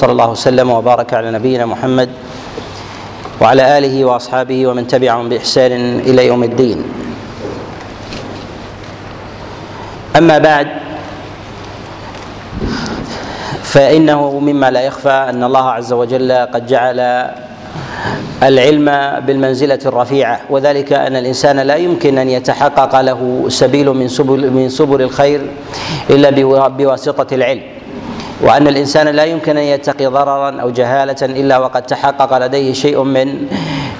وصلى الله وسلم وبارك على نبينا محمد وعلى آله وأصحابه ومن تبعهم بإحسان إلى يوم الدين. أما بعد فإنه مما لا يخفى أن الله عز وجل قد جعل العلم بالمنزلة الرفيعة وذلك أن الإنسان لا يمكن أن يتحقق له سبيل من سبل من سبل الخير إلا بواسطة العلم. وأن الإنسان لا يمكن أن يتقي ضررا أو جهالة إلا وقد تحقق لديه شيء من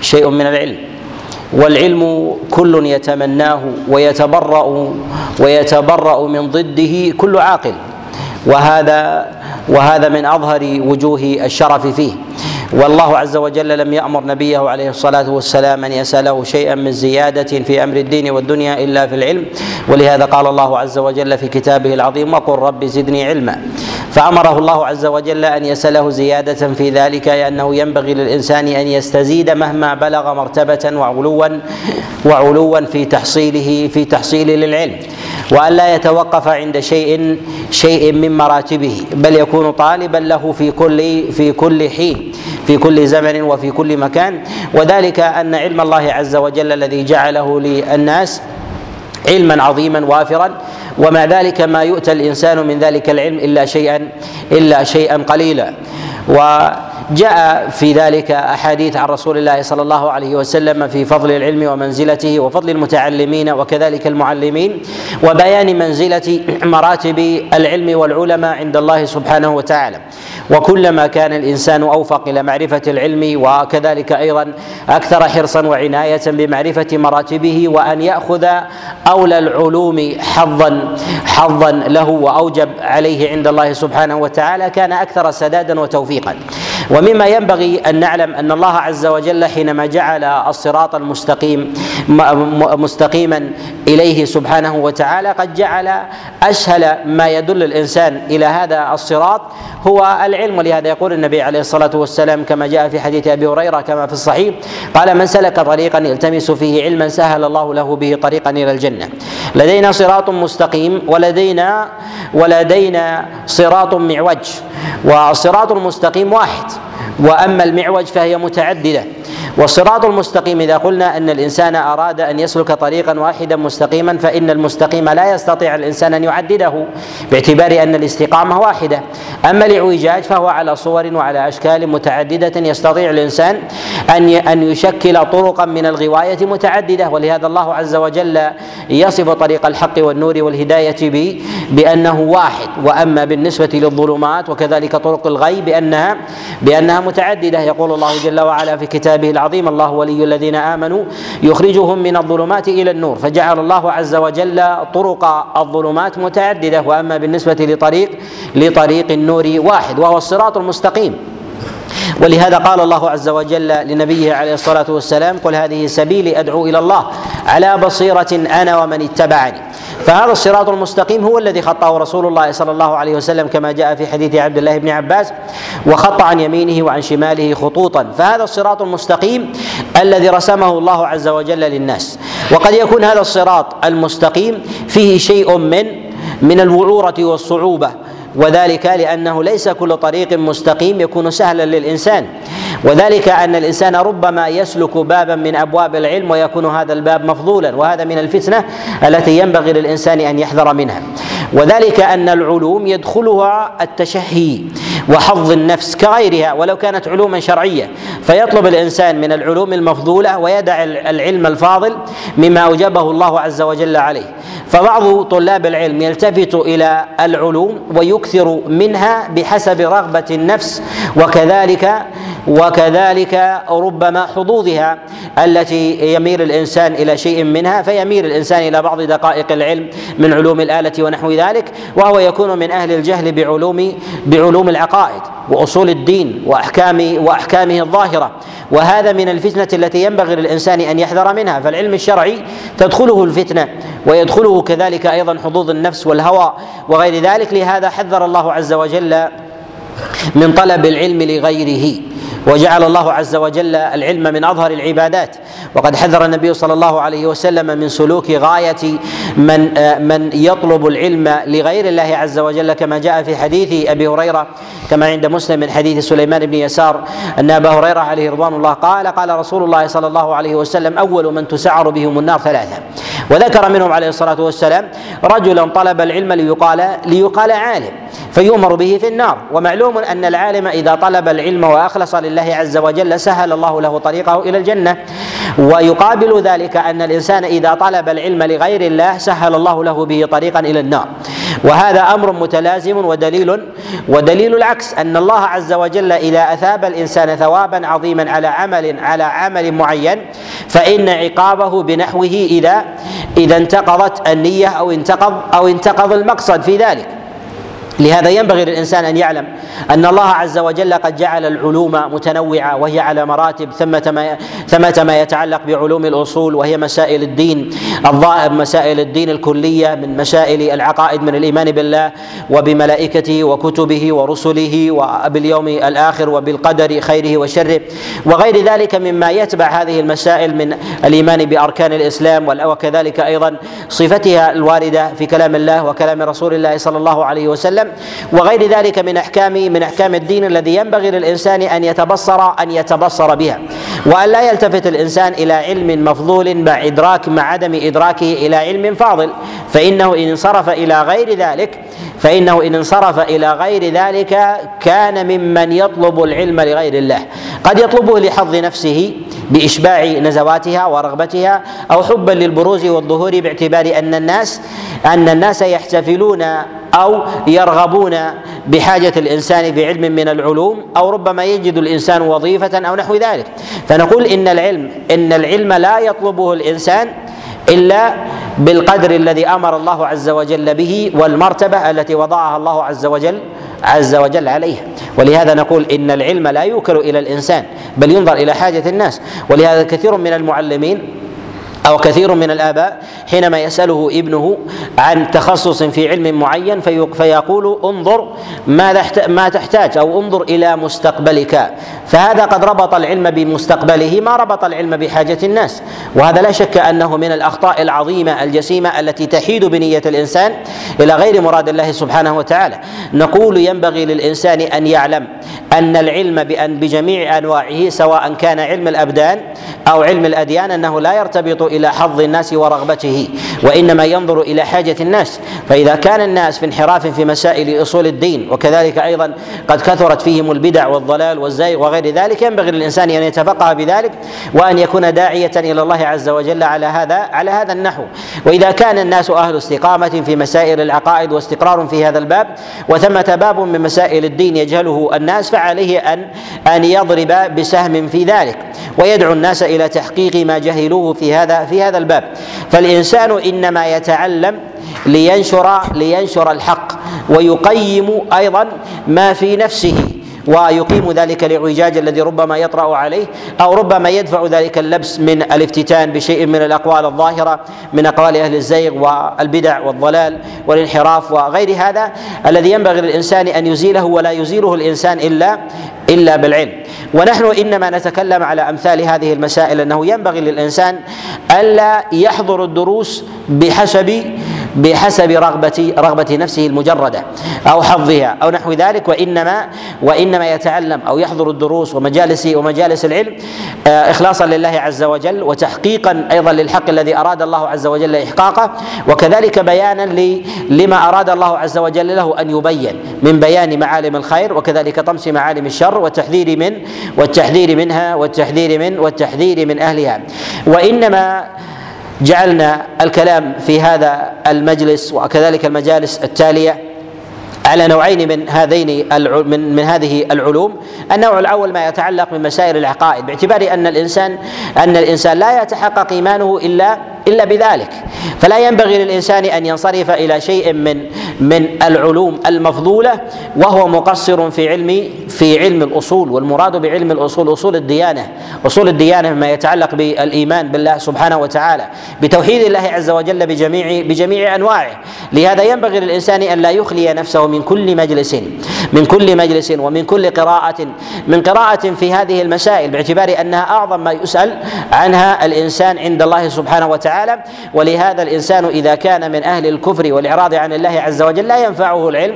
شيء من العلم. والعلم كل يتمناه ويتبرأ ويتبرأ من ضده كل عاقل. وهذا وهذا من أظهر وجوه الشرف فيه. والله عز وجل لم يأمر نبيه عليه الصلاة والسلام أن يسأله شيئا من زيادة في أمر الدين والدنيا إلا في العلم. ولهذا قال الله عز وجل في كتابه العظيم وقل رب زدني علما. فأمره الله عز وجل أن يسأله زيادة في ذلك لأنه ينبغي للإنسان أن يستزيد مهما بلغ مرتبة وعلوا وعلوا في تحصيله في تحصيله للعلم. وأن لا يتوقف عند شيء شيء من مراتبه بل يكون طالبا له في كل في كل حين في كل زمن وفي كل مكان. وذلك أن علم الله عز وجل الذي جعله للناس علما عظيما وافرا ومع ذلك ما يؤتى الإنسان من ذلك العلم إلا شيئا إلا شيئا قليلا. وجاء في ذلك أحاديث عن رسول الله صلى الله عليه وسلم في فضل العلم ومنزلته وفضل المتعلمين وكذلك المعلمين وبيان منزلة مراتب العلم والعلماء عند الله سبحانه وتعالى. وكلما كان الإنسان أوفق إلى معرفة العلم وكذلك أيضا أكثر حرصا وعناية بمعرفة مراتبه وأن يأخذ أولى العلوم حظا حظا له وأوجب عليه عند الله سبحانه وتعالى. كان أكثر سدادا وتوفيقا توفيقا. ومما ينبغي أن نعلم أن الله عز وجل حينما جعل الصراط المستقيم مستقيما إليه سبحانه وتعالى قد جعل أسهل ما يدل الإنسان إلى هذا الصراط هو العلم. ولهذا يقول النبي عليه الصلاة والسلام كما جاء في حديث أبي هريرة كما في الصحيح قال من سلك طريقا يلتمس فيه علما سهل الله له به طريقا إلى الجنة. لدينا صراط مستقيم ولدينا ولدينا صراط معوج والصراط المستقيم واحد. وأما المعوج فهي متعددة. والصراط المستقيم إذا قلنا أن الإنسان أراد أن يسلك طريقا واحدا مستقيما فإن المستقيم لا يستطيع الإنسان أن يعدده باعتبار أن الاستقامة واحدة. أما الإعوجاج فهو على صور وعلى أشكال متعددة يستطيع الإنسان أن أن يشكل طرقا من الغواية متعددة. ولهذا الله عز وجل يصف طريق الحق والنور والهداية بأنه واحد. وأما بالنسبة للظلمات وكذلك طرق الغي بأنها بأنها متعددة. يقول الله جل وعلا في كتابه العظيم الله ولي الذين آمنوا يخرجهم من الظلمات إلى النور. فجعل الله عز وجل طرق الظلمات متعددة وأما بالنسبة لطريق لطريق النور واحد وهو الصراط المستقيم. ولهذا قال الله عز وجل لنبيه عليه الصلاة والسلام قل هذه سبيلي أدعو إلى الله على بصيرة أنا ومن اتبعني. فهذا الصراط المستقيم هو الذي خطاه رسول الله صلى الله عليه وسلم كما جاء في حديث عبد الله بن عباس وخط عن يمينه وعن شماله خطوطا. فهذا الصراط المستقيم الذي رسمه الله عز وجل للناس. وقد يكون هذا الصراط المستقيم فيه شيء من من الوعورة والصعوبة. وذلك لأنه ليس كل طريق مستقيم يكون سهلا للإنسان. وذلك أن الإنسان ربما يسلك بابا من أبواب العلم ويكون هذا الباب مفضولا وهذا من الفتنة التي ينبغي للإنسان أن يحذر منها. وذلك أن العلوم يدخلها التشهي وحظ النفس كغيرها ولو كانت علوما شرعية. فيطلب الإنسان من العلوم المفضولة ويدع العلم الفاضل مما أوجبه الله عز وجل عليه. فبعض طلاب العلم يلتفت إلى العلوم ويكثر منها بحسب رغبة النفس وكذلك وكذلك ربما حظوظها التي يميل الإنسان إلى شيء منها فيميل الإنسان إلى بعض دقائق العلم من علوم الآلة ونحو ذلك وهو يكون من أهل الجهل بعلوم بعلوم العقائد وأصول الدين وأحكام وأحكامه الظاهرة. وهذا من الفتنة التي ينبغي للإنسان أن يحذر منها. فالعلم الشرعي تدخله الفتنة ويدخله كذلك أيضا حظوظ النفس والهوى وغير ذلك. لهذا حذر الله عز وجل من طلب العلم لغيره. وجعل الله عز وجل العلم من أظهر العبادات. وقد حذر النبي صلى الله عليه وسلم من سلوك غاية من من يطلب العلم لغير الله عز وجل كما جاء في حديث أبي هريرة كما عند مسلم من حديث سليمان بن يسار أن أبا هريرة عليه رضوان الله قال قال رسول الله صلى الله عليه وسلم أول من تسعر بهم النار ثلاثة. وذكر منهم عليه الصلاة والسلام رجلا طلب العلم ليقال ليقال عالم. فيؤمر به في النار. ومعلوم أن العالم إذا طلب العلم وأخلص لله عز وجل سهل الله له طريقه إلى الجنة. ويقابل ذلك أن الإنسان إذا طلب العلم لغير الله سهل الله له به طريقا إلى النار. وهذا أمر متلازم ودليل ودليل العكس أن الله عز وجل إذا أثاب الإنسان ثوابا عظيما على عمل على عمل معين فإن عقابه بنحوه إذا إذا انتقضت النية أو انتقض أو انتقض المقصد في ذلك. لهذا ينبغي للإنسان أن يعلم أن الله عز وجل قد جعل العلوم متنوعة وهي على مراتب ثمة ما ثمة ما يتعلق بعلوم الأصول وهي مسائل الدين الضائب مسائل الدين الكلية من مسائل العقائد من الإيمان بالله وبملائكته وكتبه ورسله وباليوم الآخر وبالقدر خيره وشره. وغير ذلك مما يتبع هذه المسائل من الإيمان بأركان الإسلام وكذلك أيضا صفتها الواردة في كلام الله وكلام رسول الله صلى الله عليه وسلم. وغير ذلك من احكام من أحكام الدين الذي ينبغي للإنسان أن يتبصر أن يتبصر بها. وأن لا يلتفت الإنسان إلى علم مفضول مع ادراك مع عدم إدراكه إلى علم فاضل. فإنه إن انصرف إلى غير ذلك فإنه إن انصرف إلى غير ذلك كان ممن يطلب العلم لغير الله. قد يطلبه لحظ نفسه بإشباع نزواتها ورغبتها أو حبا للبروز والظهور باعتبار أن الناس أن الناس يحتفلون أو يرغبون بحاجة الإنسان في علم من العلوم أو ربما يجد الإنسان وظيفة أو نحو ذلك. فنقول إن العلم إن العلم لا يطلبه الإنسان إلا بالقدر الذي أمر الله عز وجل به والمرتبة التي وضعها الله عز وجل عز وجل عليها ولهذا نقول إن العلم لا يوكل إلى الإنسان بل ينظر إلى حاجة الناس. ولهذا كثير من المعلمين أو كثير من الآباء حينما يسأله ابنه عن تخصص في علم معين فيقول انظر ماذا ما تحتاج أو انظر إلى مستقبلك. فهذا قد ربط العلم بمستقبله ما ربط العلم بحاجة الناس. وهذا لا شك أنه من الأخطاء العظيمة الجسيمة التي تحيد بنية الإنسان إلى غير مراد الله سبحانه وتعالى. نقول ينبغي للإنسان أن يعلم أن العلم بأن بجميع أنواعه سواء كان علم الأبدان أو علم الأديان أنه لا يرتبط إلى حظ الناس ورغبته وإنما ينظر إلى حاجة الناس. فإذا كان الناس في انحراف في مسائل أصول الدين وكذلك أيضا قد كثرت فيهم البدع والضلال والزيغ وغير ذلك ينبغي للإنسان أن يتفقه بذلك وأن يكون داعية إلى الله عز وجل على هذا على هذا النحو. وإذا كان الناس أهل استقامة في مسائل العقائد واستقرار في هذا الباب وثمة باب من مسائل الدين يجهله الناس فعليه أن أن يضرب بسهم في ذلك ويدعو الناس إلى تحقيق ما جهلوه في هذا في هذا الباب. فالإنسان إنما يتعلم لينشر لينشر الحق ويقيم أيضا ما في نفسه. ويقيم ذلك الاعوجاج الذي ربما يطرأ عليه أو ربما يدفع ذلك اللبس من الافتتان بشيء من الأقوال الظاهرة من أقوال أهل الزيغ والبدع والضلال والانحراف وغير هذا الذي ينبغي للإنسان أن يزيله ولا يزيله الإنسان إلا إلا بالعلم. ونحن إنما نتكلم على أمثال هذه المسائل انه ينبغي للإنسان ألا يحضر الدروس بحسب بحسب رغبة رغبة نفسه المجردة أو حظها أو نحو ذلك وإنما وإنما يتعلم أو يحضر الدروس ومجالس ومجالس العلم آه، إخلاصا لله عز وجل وتحقيقا أيضا للحق الذي أراد الله عز وجل إحقاقه وكذلك بيانا لما أراد الله عز وجل له أن يبين من بيان معالم الخير وكذلك طمس معالم الشر والتحذير من والتحذير منها والتحذير من والتحذير من أهلها. وإنما جعلنا الكلام في هذا المجلس وكذلك المجالس التالية على نوعين من هذين من من هذه العلوم، النوع الأول ما يتعلق من مسائل العقائد باعتبار أن الإنسان أن الإنسان لا يتحقق إيمانه إلا إلا بذلك، فلا ينبغي للإنسان أن ينصرف إلى شيء من من العلوم المفضولة وهو مقصر في علم في علم الأصول والمراد بعلم الأصول أصول الديانة. أصول الديانة ما يتعلق بالإيمان بالله سبحانه وتعالى بتوحيد الله عز وجل بجميع بجميع أنواعه. لهذا ينبغي للإنسان أن لا يخلي نفسه من كل مجلس من كل مجلس ومن كل قراءة من قراءة في هذه المسائل باعتبار أنها أعظم ما يسأل عنها الإنسان عند الله سبحانه وتعالى. ولهذا الإنسان إذا كان من أهل الكفر والإعراض عن الله عز وجل لا ينفعه العلم.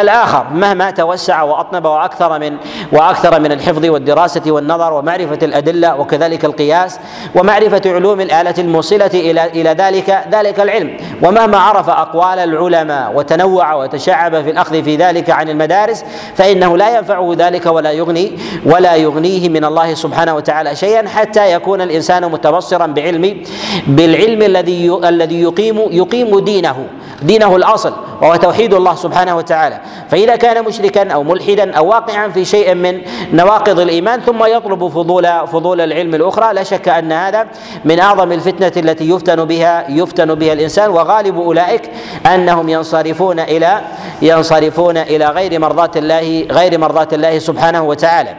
الآخر مهما توسع وأطنب وأكثر من وأكثر من الحفظ والدراسة والنظر ومعرفة الأدلة وكذلك القياس ومعرفة علوم الآلة الموصلة إلى إلى ذلك ذلك العلم. ومهما عرف أقوال العلماء وتنوع وتشعب في الأخذ في ذلك عن المدارس فإنه لا ينفعه ذلك ولا يغني ولا يغنيه من الله سبحانه وتعالى شيئا حتى يكون الإنسان متبصرا بعلم بالعلم الذي الذي يقيم يقيم دينه دينه الأصل وهو توحيد الله سبحانه وتعالى. فإذا كان مشركا أو ملحدا أو واقعا في شيء من نواقض الإيمان ثم يطلب فضول فضول العلم الأخرى لا شك أن هذا من أعظم الفتنة التي يفتن بها يفتن بها الإنسان وغالب أولئك أنهم ينصرفون إلى ينصرفون إلى غير مرضاة الله غير مرضاة الله سبحانه وتعالى.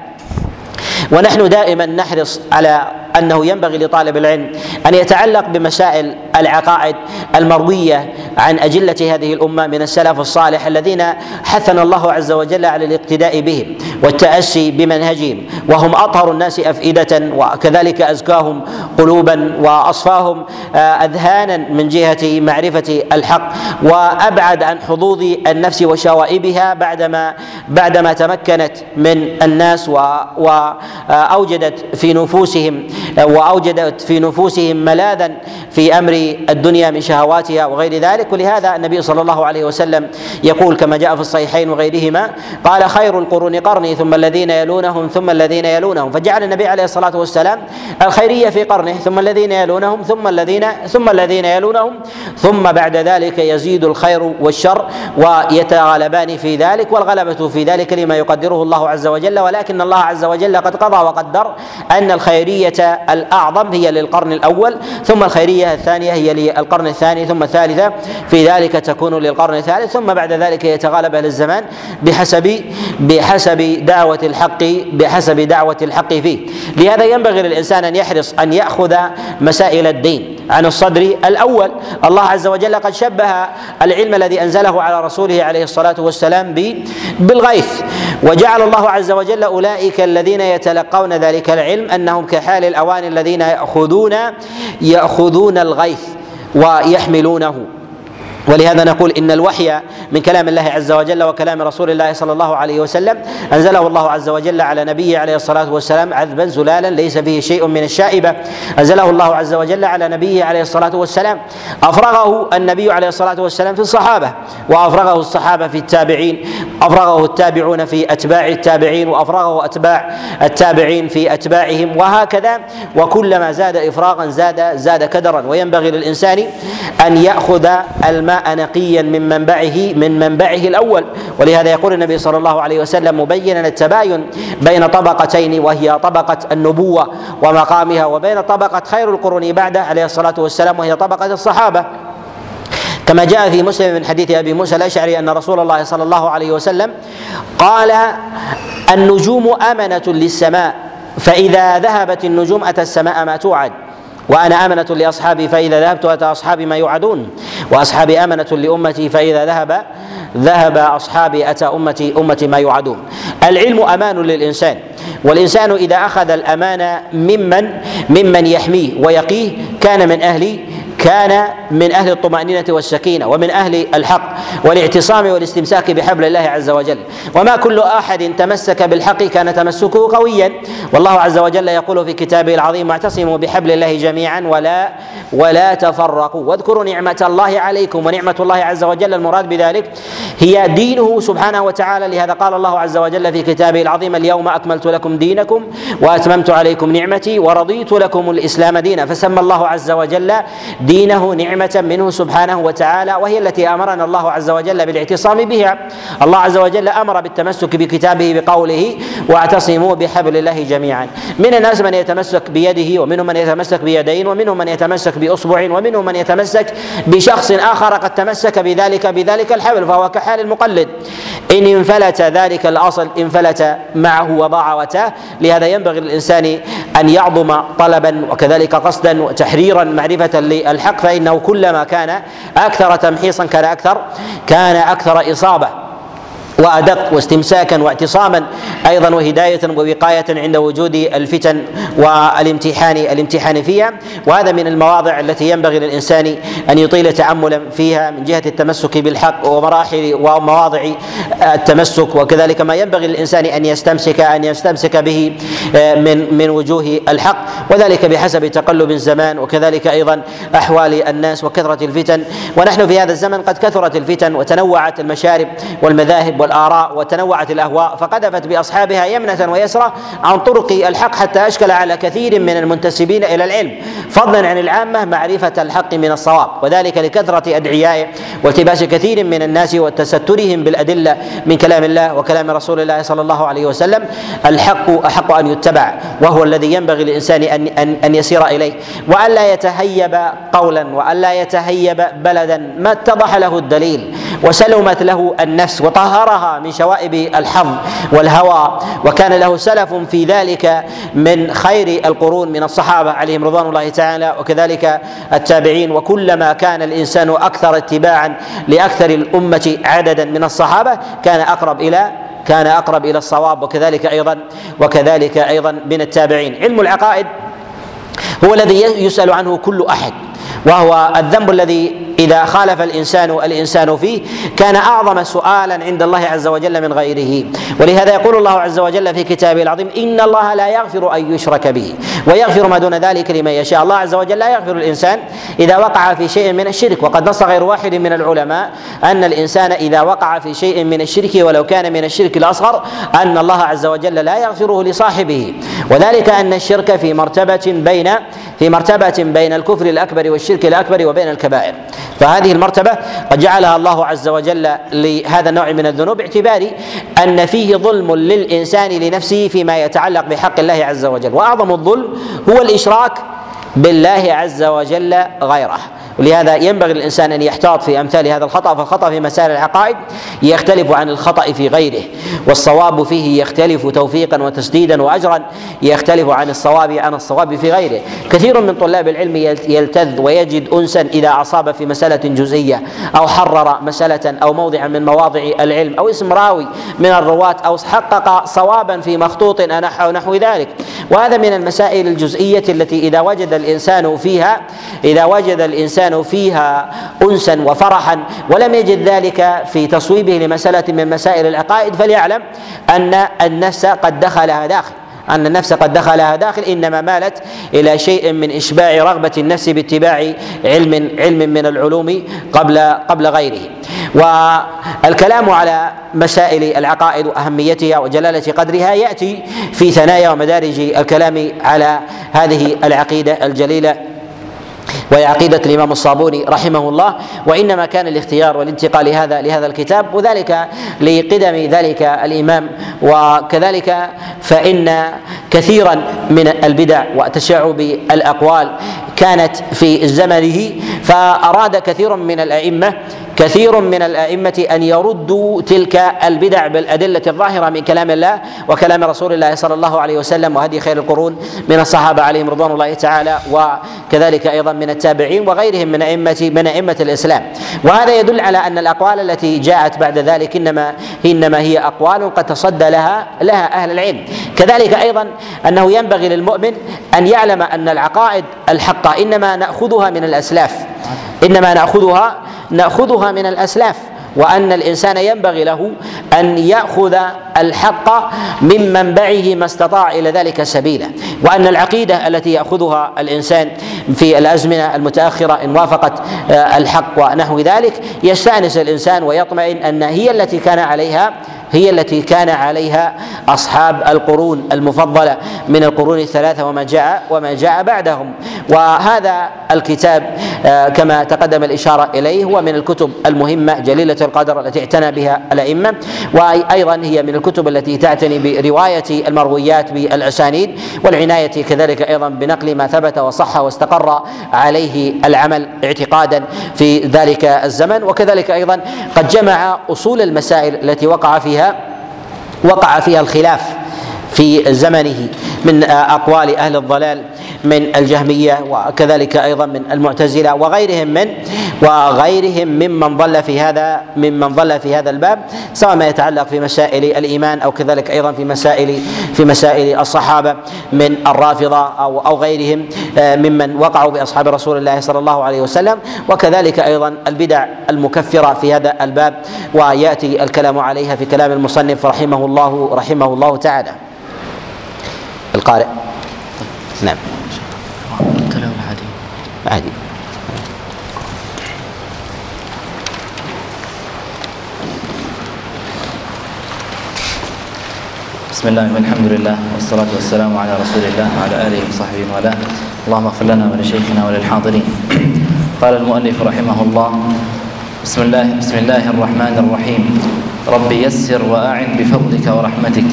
ونحن دائما نحرص على أنه ينبغي لطالب العلم أن يتعلق بمسائل العقائد المروية عن أجلة هذه الأمة من السلف الصالح الذين حثنا الله عز وجل على الاقتداء بهم والتأسي بمنهجهم وهم أطهر الناس أفئدة وكذلك أزكاهم قلوبا وأصفاهم آه، اذهانا من جهة معرفة الحق وأبعد عن حظوظ النفس وشوائبها بعدما بعدما تمكنت من الناس واوجدت في نفوسهم وأوجدت في نفوسهم ملاذا في أمر الدنيا من شهواتها وغير ذلك ولهذا النبي صلى الله عليه وسلم يقول كما جاء في الصحيحين وغيرهما قال خير القرون قرني ثم الذين يلونهم ثم الذين يلونهم فجعل النبي عليه الصلاة والسلام الخيرية في قرنه ثم الذين يلونهم ثم الذين ثم الذين يلونهم ثم بعد ذلك يزيد الخير والشر ويتغالبان في ذلك والغلبة في ذلك لما يقدره الله عز وجل ولكن الله عز وجل قد قضى وقدر أن الخيرية الأعظم هي للقرن الأول ثم الخيرية الثانية هي للقرن الثاني ثم الثالثة في ذلك تكون للقرن الثالث ثم بعد ذلك يتغالب أهل الزمان بحسب بحسب دعوة الحق بحسب دعوة الحق فيه. لهذا ينبغي للإنسان أن يحرص أن يأخذ مسائل الدين عن الصدر الأول. الله عز وجل قد شبه العلم الذي أنزله على رسوله عليه الصلاة والسلام بالغيث. وجعل الله عز وجل أولئك الذين يتلقون ذلك العلم أنهم كحال الاواني الذين ياخذون يأخذون الغيث. ويحملونه. ولهذا نقول إن الوحي من كلام الله عز وجل وكلام رسول الله صلى الله عليه وسلم أنزله الله عز وجل على نبيه عليه الصلاة والسلام عذبا زلالا ليس فيه شيء من الشائبة. أنزله الله عز وجل على نبيه عليه الصلاة والسلام. أفرغه النبي عليه الصلاة والسلام في الصحابة وأفرغه الصحابة في التابعين أفرغه التابعون في أتباع التابعين وأفرغه أتباع التابعين في أتباعهم وهكذا. وكلما زاد افراغا زاد زاد كدرا. وينبغي للإنسان أن يأخذ الماء الماء نقيا من منبعه من منبعه الأول. ولهذا يقول النبي صلى الله عليه وسلم مبينا التباين بين طبقتين وهي طبقة النبوة ومقامها وبين طبقة خير القرون بعده عليه الصلاة والسلام وهي طبقة الصحابة. كما جاء في مسلم من حديث أبي موسى الأشعري أن رسول الله صلى الله عليه وسلم قال النجوم أمنة للسماء فإذا ذهبت النجوم أتى السماء ما توعد. وأنا آمنة لأصحابي فإذا ذهبت أتى أصحابي ما يوعدون وأصحابي آمنة لأمتي فإذا ذهب ذهب أصحابي أتى أمتي أمتي ما يوعدون. العلم أمان للإنسان والإنسان إذا أخذ الامانه ممن ممن يحميه ويقيه كان من أهل كان من أهل الطمأنينة والسكينة ومن أهل الحق والاعتصام والاستمساك بحبل الله عز وجل. وما كل أحد تمسك بالحق كان تمسكه قويا. والله عز وجل يقول في كتابه العظيم واعتصموا بحبل الله جميعا ولا ولا تفرقوا. واذكروا نعمة الله عليكم ونعمة الله عز وجل. المراد بذلك هي دينه سبحانه وتعالى. لهذا قال الله عز وجل في كتابه العظيم اليوم أكملت لكم دينكم وأتممت عليكم نعمتي ورضيت لكم الإسلام دينا. فسمى الله عز وجل دين دينه نعمة منه سبحانه وتعالى وهي التي أمرنا الله عز وجل بالاعتصام بها. الله عز وجل أمر بالتمسك بكتابه بقوله واعتصموا بحبل الله جميعا. من الناس من يتمسك بيده ومنهم من يتمسك بيدين ومنهم من يتمسك بأصبع ومنهم من يتمسك بشخص آخر قد تمسك بذلك بذلك الحبل فهو كحال المقلد. إن انفلت ذلك الأصل انفلت معه وضاع وتاه. لهذا ينبغي للإنسان أن يعظم طلبا وكذلك قصدا وتحريرا معرفة للحق فإنه كلما كان أكثر تمحيصا كان أكثر كان أكثر إصابة. وأدق واستمساكا واعتصاما أيضا وهداية ووقاية عند وجود الفتن والامتحان الامتحان فيها. وهذا من المواضع التي ينبغي للإنسان أن يطيل تاملا فيها من جهة التمسك بالحق ومراحل ومواضع التمسك. وكذلك ما ينبغي للإنسان أن يستمسك أن يستمسك به آه، من من وجوه الحق. وذلك بحسب تقلب الزمان وكذلك أيضا أحوال الناس وكثرة الفتن. ونحن في هذا الزمن قد كثرت الفتن وتنوعت المشارب والمذاهب والآراء وتنوعت الأهواء فقذفت بأصحابها يمنة ويسرى عن طرق الحق حتى أشكل على كثير من المنتسبين إلى العلم. فضلا عن العامة معرفة الحق من الصواب وذلك لكثرة ادعيائه والتباس كثير من الناس وتسترهم بالأدلة من كلام الله وكلام رسول الله صلى الله عليه وسلم. الحق أحق أن يتبع وهو الذي ينبغي للإنسان ان ان أن يسير إليه. والا يتهيب قولا والا يتهيب بلدا. ما اتضح له الدليل وسلمت له النفس وطهرها من شوائب الحظ والهوى وكان له سلف في ذلك من خير القرون من الصحابة عليهم رضوان الله تعالى وكذلك التابعين وكلما كان الإنسان أكثر اتباعا لأكثر الأمة عددا من الصحابة كان أقرب إلى كان أقرب إلى الصواب وكذلك أيضا وكذلك أيضا من التابعين. علم العقائد هو الذي يسأل عنه كل أحد وهو الذنب الذي إذا خالف الإنسان الإنسان فيه كان أعظم سؤالا عند الله عز وجل من غيره. ولهذا يقول الله عز وجل في كتابه العظيم إن الله لا يغفر أن يشرك به ويغفر ما دون ذلك لمن يشاء. الله عز وجل لا يغفر الإنسان إذا وقع في شيء من الشرك. وقد نص غير واحد من العلماء أن الإنسان إذا وقع في شيء من الشرك ولو كان من الشرك الأصغر أن الله عز وجل لا يغفره لصاحبه. وذلك أن الشرك في مرتبة بين في مرتبة بين الكفر الأكبر والشرك الأكبر وبين الكبائر. فهذه المرتبة قد جعلها الله عز وجل لهذا النوع من الذنوب باعتبار أن فيه ظلم للإنسان لنفسه فيما يتعلق بحق الله عز وجل. وأعظم الظلم هو الإشراك بالله عز وجل غيره. ولهذا ينبغي للإنسان أن يحتاط في أمثال هذا الخطأ فالخطأ في مسائل العقائد يختلف عن الخطأ في غيره. والصواب فيه يختلف توفيقا وتسديدا واجرا يختلف عن الصواب عن الصواب في غيره. كثير من طلاب العلم يلتذ ويجد انسا إذا أصاب في مسألة جزئية أو حرر مسألة أو موضعا من مواضع العلم أو اسم راوي من الرواة أو حقق صوابا في مخطوط أو نحو ذلك. وهذا من المسائل الجزئية التي إذا وجد الإنسان فيها إذا وجد الإنسان فيها انسا وفرحا ولم يجد ذلك في تصويبه لمسألة من مسائل العقائد فليعلم أن النفس قد دخلها داخل. أن النفس قد دخلها داخل إنما مالت إلى شيء من إشباع رغبة النفس باتباع علم علم من العلوم قبل قبل غيره. والكلام على مسائل العقائد وأهميتها وجلالة قدرها يأتي في ثنايا ومدارج الكلام على هذه العقيدة الجليلة. وهي عقيدة الإمام الصابوني رحمه الله وإنما كان الاختيار والانتقال لهذا لهذا الكتاب وذلك لقدم ذلك الإمام. وكذلك فإن كثيرا من البدع وتشعب الأقوال كانت في زمنه فأراد كثير من الأئمة كثير من الأئمة أن يردوا تلك البدع بالأدلة الظاهرة من كلام الله وكلام رسول الله صلى الله عليه وسلم وهدي خير القرون من الصحابة عليهم رضوان الله تعالى وكذلك أيضا من التابعين وغيرهم من أئمة من أئمة الإسلام. وهذا يدل على أن الأقوال التي جاءت بعد ذلك إنما إنما هي أقوال قد تصدى لها لها أهل العلم. كذلك أيضا أنه ينبغي للمؤمن أن يعلم أن العقائد الحقة إنما نأخذها من الأسلاف إنما نأخذها نأخذها من الأسلاف وأن الإنسان ينبغي له أن يأخذ الحق من منبعه ما استطاع إلى ذلك سبيلا. وأن العقيدة التي يأخذها الإنسان في الأزمنة المتأخرة إن وافقت آه، الحق ونحو ذلك يستأنس الإنسان ويطمئن أن هي التي كان عليها هي التي كان عليها أصحاب القرون المفضلة من القرون الثلاثة وما جاء وما جاء بعدهم. وهذا الكتاب آه، كما تقدم الإشارة إليه هو من الكتب المهمة جليلة القدر التي اعتنى بها الأئمة. وأيضا هي من الكتب التي تعتني برواية المرويات بالاسانيد والعناية كذلك أيضا بنقل ما ثبت وصح واستقر عليه العمل اعتقادا في ذلك الزمن. وكذلك أيضا قد جمع أصول المسائل التي وقع فيها وقع فيها الخلاف. في زمنه من أقوال أهل الضلال من الجهمية وكذلك أيضا من المعتزلة وغيرهم من وغيرهم ممن ضل في هذا ممن ضل في هذا الباب سواء ما يتعلق في مسائل الإيمان أو كذلك أيضا في مسائل في مسائل الصحابة من الرافضة أو أو غيرهم آه، ممن وقعوا بأصحاب رسول الله صلى الله عليه وسلم وكذلك أيضا البدع المكفرة في هذا الباب ويأتي الكلام عليها في كلام المصنف رحمه الله رحمه الله تعالى. القارئ. نعم. عادي. بسم الله والحمد لله والصلاة والسلام على رسول الله وعلى آله وصحبه وله اللهم اغفر لنا ولشيخنا وللحاضرين. قال المؤلف رحمه الله بسم الله بسم الله الرحمن الرحيم. رب يسر وأعن بفضلك ورحمتك.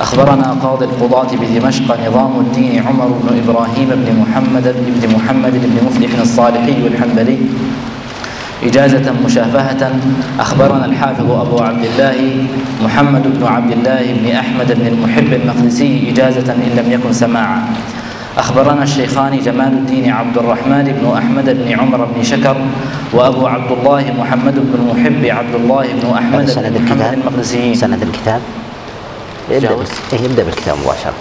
أخبرنا قاضي القضاة بدمشق نظام الدين عمر بن إبراهيم بن محمد بن محمد بن مفلح الصالحي الحنبلي. إجازة مشافهة أخبرنا الحافظ أبو عبد الله محمد بن عبد الله بن أحمد بن المحب المقدسي إجازة إن لم يكن سماعا. أخبرنا الشيخان جمال الدين عبد الرحمن بن أحمد بن عمر بن شكر وأبو عبد الله محمد بن المحب عبد الله بن أحمد بن محمد المقدسيين. سند الكتاب؟ يبدأ إيه، يبدأ بالكتاب مباشرة.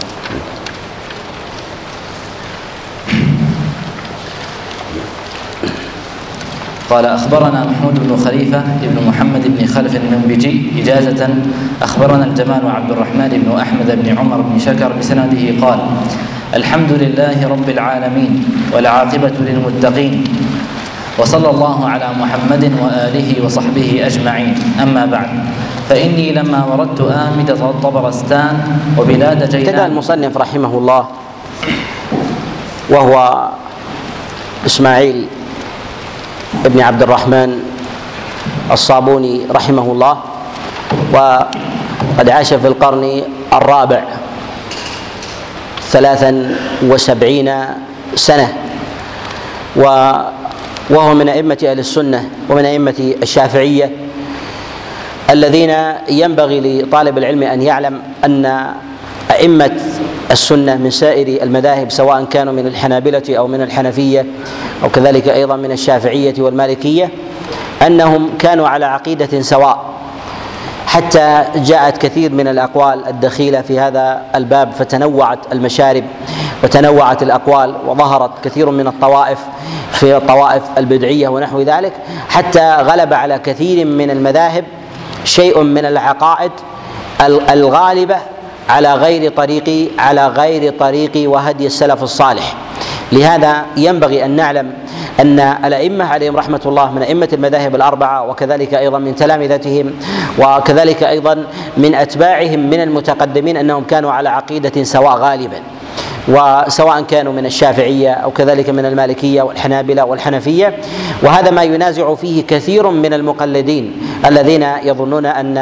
قال أخبرنا محمود بن خليفة بن محمد بن خلف المنبجي إجازة. أخبرنا الجمال عبد الرحمن بن أحمد بن عمر بن شكر بسنده قال الحمد لله رب العالمين والعاقبة للمتقين وصلى الله على محمد وآله وصحبه أجمعين. أما بعد. فإني لما وردت آمدة طبرستان وبلاد جيلان ابتدأ المصنف رحمه الله وهو إسماعيل ابن عبد الرحمن الصابوني رحمه الله وقد عاش في القرن الرابع ثلاثا وسبعين سنة وهو من أئمة أهل السنة ومن أئمة الشافعية. الذين ينبغي لطالب العلم أن يعلم أن أئمة السنة من سائر المذاهب سواء كانوا من الحنابلة أو من الحنفية أو كذلك أيضا من الشافعية والمالكية أنهم كانوا على عقيدة سواء. حتى جاءت كثير من الأقوال الدخيلة في هذا الباب فتنوعت المشارب وتنوعت الأقوال وظهرت كثير من الطوائف في الطوائف البدعية ونحو ذلك حتى غلب على كثير من المذاهب شيء من العقائد الغالبة على غير طريق على غير طريق وهدي السلف الصالح. لهذا ينبغي أن نعلم أن الأئمة عليهم رحمة الله من أئمة المذاهب الأربعة وكذلك أيضا من تلامذتهم وكذلك أيضا من أتباعهم من المتقدمين أنهم كانوا على عقيدة سواء غالبا. وسواء كانوا من الشافعية أو كذلك من المالكية والحنابلة والحنفية. وهذا ما ينازع فيه كثير من المقلدين الذين يظنون أن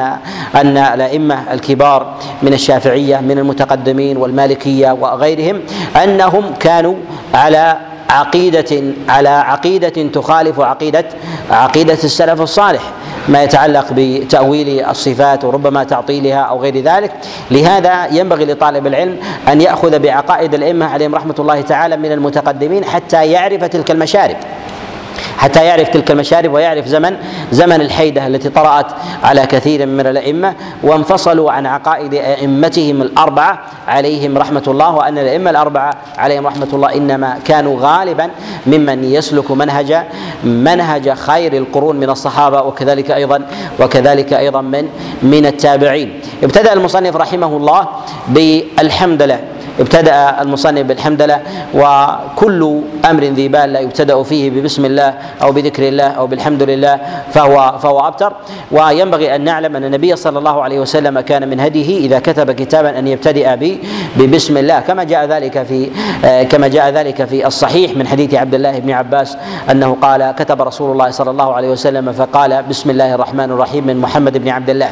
أن الأئمة الكبار من الشافعية من المتقدمين والمالكية وغيرهم أنهم كانوا على عقيدة على عقيدة تخالف عقيدة عقيدة السلف الصالح. ما يتعلق بتأويل الصفات وربما تعطيلها أو غير ذلك. لهذا ينبغي لطالب العلم أن يأخذ بعقائد الأئمة عليهم رحمة الله تعالى من المتقدمين حتى يعرف تلك المشارب. حتى يعرف تلك المشارب ويعرف زمن زمن الحيدة التي طرأت على كثير من الأئمة وانفصلوا عن عقائد أئمتهم الأربعة عليهم رحمة الله وأن الأئمة الأربعة عليهم رحمة الله إنما كانوا غالبا ممن يسلك منهج منهج خير القرون من الصحابة وكذلك أيضا وكذلك أيضا من من التابعين. ابتدأ المصنف رحمه الله بالحمد لله ابتدأ المصنف بالحمدلة وكل أمر ذي بال لا يبتدأ فيه ببسم الله أو بذكر الله أو بالحمد لله فهو فهو أبتر. وينبغي أن نعلم أن النبي صلى الله عليه وسلم كان من هديه إذا كتب كتابا أن يبتدئ ببسم الله. كما جاء ذلك في كما جاء ذلك في الصحيح من حديث عبد الله بن عباس أنه قال كتب رسول الله صلى الله عليه وسلم فقال بسم الله الرحمن الرحيم من محمد بن عبد الله.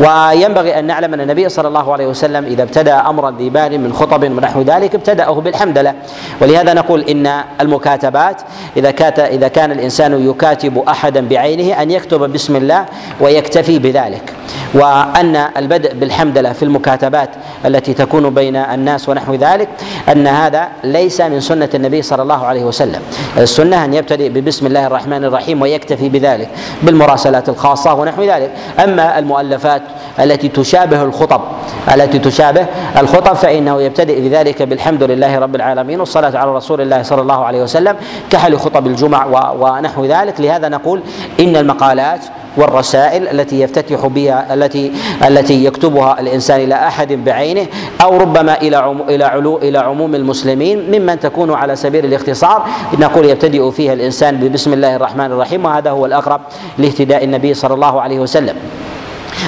وينبغي أن نعلم أن النبي صلى الله عليه وسلم إذا ابتدأ امرا ذي بال من خطب ونحو ذلك ابتدأه بالحمدلة. ولهذا نقول إن المكاتبات إذا كات إذا كان الإنسان يكاتب أحدا بعينه أن يكتب بسم الله ويكتفي بذلك. وأن البدء بالحمدلة في المكاتبات التي تكون بين الناس ونحو ذلك أن هذا ليس من سنة النبي صلى الله عليه وسلم. السنة أن يبتدئ ببسم الله الرحمن الرحيم ويكتفي بذلك بالمراسلات الخاصة ونحو ذلك. أما المؤلفات التي تشابه الخطب التي تشابه الخطب فإنه يبتدئ بذلك بالحمد لله رب العالمين والصلاة على رسول الله صلى الله عليه وسلم كحل خطب الجمع ونحو ذلك. لهذا نقول إن المقالات والرسائل التي يفتتح بها التي التي يكتبها الإنسان إلى أحد بعينه أو ربما إلى إلى علو إلى عموم المسلمين ممن تكون على سبيل الاختصار نقول يبتدئ فيها الإنسان ببسم الله الرحمن الرحيم وهذا هو الأقرب لاهتداء النبي صلى الله عليه وسلم.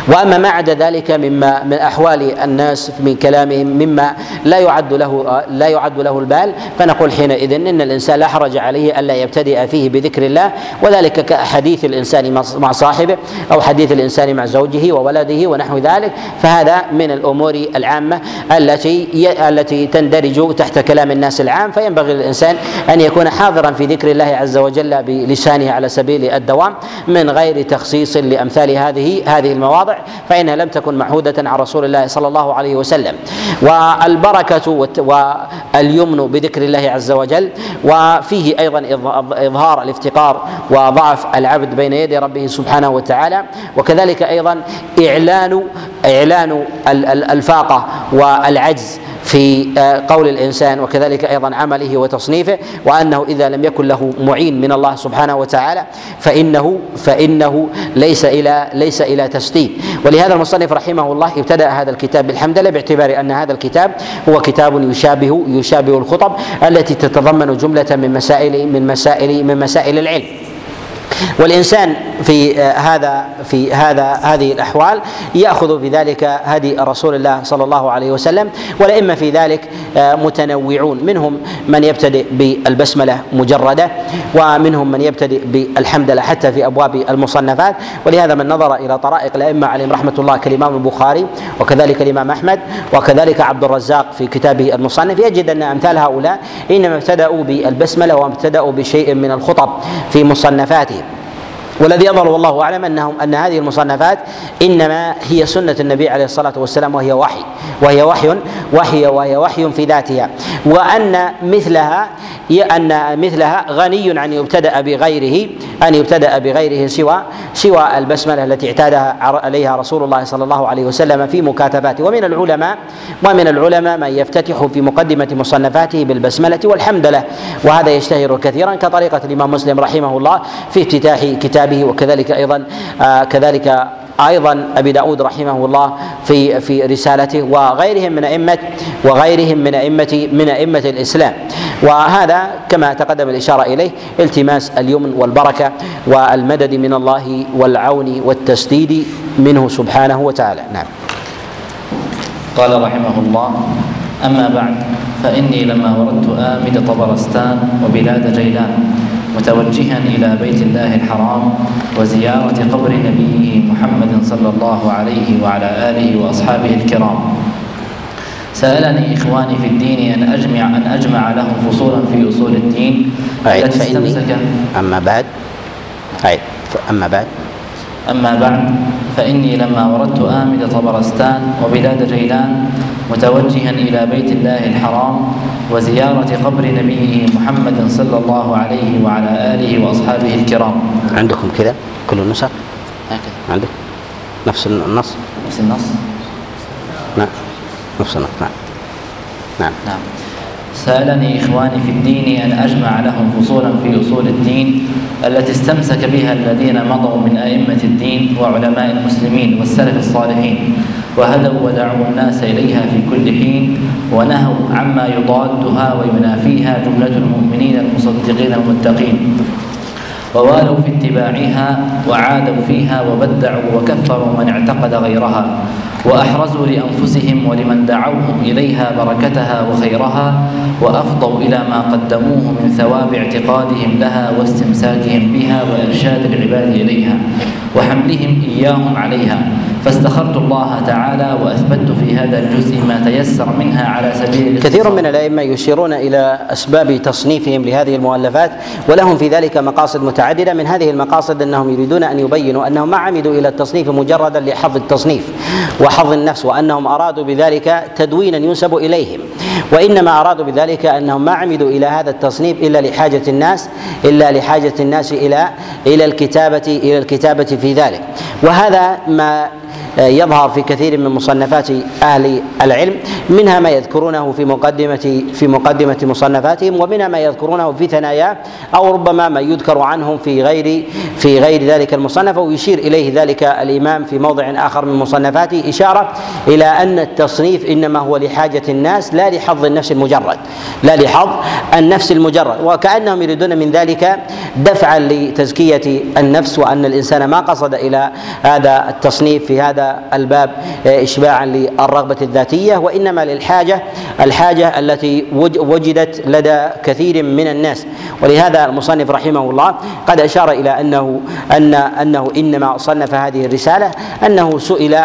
وأما ما عدا ذلك مما من أحوال الناس من كلامهم مما لا يعد له لا يعد له البال فنقول حينئذ إن الإنسان لا حرج عليه الا يبتدئ فيه بذكر الله وذلك كحديث الإنسان مع صاحبه أو حديث الإنسان مع زوجه وولده ونحو ذلك فهذا من الأمور العامة التي التي تندرج تحت كلام الناس العام فينبغي للإنسان أن يكون حاضرا في ذكر الله عز وجل بلسانه على سبيل الدوام من غير تخصيص لأمثال هذه هذه المواضع المواضع فإنها لم تكن معهودة عن رسول الله صلى الله عليه وسلم. والبركة واليمن بذكر الله عز وجل وفيه أيضا إظهار الافتقار وضعف العبد بين يدي ربه سبحانه وتعالى وكذلك أيضا إعلان إعلان الفاقة والعجز في آه، قول الإنسان وكذلك أيضا عمله وتصنيفه وأنه إذا لم يكن له معين من الله سبحانه وتعالى فانه فإنه ليس إلى ليس إلى تسديد. ولهذا المصنف رحمه الله ابتدأ هذا الكتاب بالحمدلله باعتبار أن هذا الكتاب هو كتاب يشابه يشابه الخطب التي تتضمن جملة من مسائل من مسائل من مسائل العلم. والإنسان في آه، هذا في هذا هذه الأحوال. يأخذ في ذلك هدي رسول الله صلى الله عليه وسلم والأئمة في ذلك آه، متنوعون. منهم من يبتدئ بالبسملة مجردة ومنهم من يبتدئ بالحمدلة حتى في أبواب المصنفات. ولهذا من نظر إلى طرائق الأئمة عليهم رحمة الله كالإمام البخاري وكذلك الإمام أحمد وكذلك عبد الرزاق في كتابه المصنف. يجد أن أمثال هؤلاء إنما ابتدأوا بالبسملة وابتدأوا بشيء من الخطب في مصنفاتهم والذي يظهر والله أعلم انهم أن هذه المصنفات إنما هي سنة النبي عليه الصلاة والسلام وهي وحي وهي وحي وحي وهي وحي في ذاتها. وأن مثلها أن مثلها غني عن يبتدا بغيره. أن يبتدأ بغيره سوى سوى البسملة التي اعتادها عليها رسول الله صلى الله عليه وسلم في مكاتباته. ومن العلماء ومن العلماء من يفتتح في مقدمة مصنفاته بالبسملة والحمدله وهذا يشتهر كثيرا كطريقة الإمام مسلم رحمه الله في افتتاح كتابه وكذلك أيضا آه كذلك أيضا أبي داود رحمه الله في في رسالته وغيرهم من ائمه وغيرهم من ائمه من أئمة الإسلام. وهذا كما تقدم الإشارة إليه التماس اليمن والبركة والمدد من الله والعون والتسديد منه سبحانه وتعالى. نعم. قال رحمه الله أما بعد فإني لما وردت آمد طبرستان وبلاد جيلان متوجها إلى بيت الله الحرام وزيارة قبر نبيه محمد صلى الله عليه وعلى آله وأصحابه الكرام. سألني إخواني في الدين أن أجمع أن أجمع لهم فصولا في أصول الدين. التي استمسك. أما بعد. أي أما بعد. أما بعد فإني لما وردت آمد طبرستان وبلاد جيلان متوجها إلى بيت الله الحرام وزيارة قبر نبيه محمد صلى الله عليه وعلى آله وأصحابه الكرام. عندكم كذا؟ كل النسخ هكذا. عندك؟ نفس النص نفس النص. نعم. نفس النص نعم. نعم. نعم. سألني إخواني في الدين أن أجمع لهم فصولا في أصول الدين التي استمسك بها الذين مضوا من أئمة الدين وعلماء المسلمين والسلف الصالحين وهدوا ودعوا الناس إليها في كل حين ونهوا عما يضادها وينافيها جملة المؤمنين المصدقين المتقين. ووالوا في اتباعها وعادوا فيها وبدعوا وكفروا من اعتقد غيرها. وأحرزوا لأنفسهم ولمن دعوهم إليها بركتها وخيرها وأفضوا إلى ما قدموه من ثواب اعتقادهم لها واستمساكهم بها وإرشاد العباد إليها وحملهم إياهم عليها فاستخرت الله تعالى واثبت في هذا الجزء ما تيسر منها على سبيل كثير من الأئمة يشيرون إلى أسباب تصنيفهم لهذه المؤلفات ولهم في ذلك مقاصد متعددة. من هذه المقاصد أنهم يريدون أن يبينوا أنهم ما عمدوا إلى التصنيف مجردا لحظ التصنيف وحظ النفس وأنهم أرادوا بذلك تدوينا ينسب إليهم. وإنما أرادوا بذلك أنهم ما عمدوا إلى هذا التصنيف إلا لحاجة الناس إلا لحاجة الناس إلى إلى الكتابة إلى الكتابة في ذلك. وهذا ما يظهر في كثير من مصنفات أهل العلم منها ما يذكرونه في مقدمه في مقدمة مصنفاتهم ومنها ما يذكرونه في ثناياه أو ربما ما يذكر عنهم في غير في غير ذلك المصنف ويشير إليه ذلك الإمام في موضع آخر من مصنفاته إشارة إلى أن التصنيف إنما هو لحاجة الناس لا لحظ النفس المجرد لا لحظ النفس المجرد وكأنهم يريدون من ذلك دفعا لتزكية النفس وأن الإنسان ما قصد إلى هذا التصنيف في هذا الباب اشباعا للرغبة الذاتية وإنما للحاجة الحاجة التي وجدت لدى كثير من الناس. ولهذا المصنف رحمه الله قد أشار إلى أنه ان أنه إنما صنف هذه الرسالة أنه سئل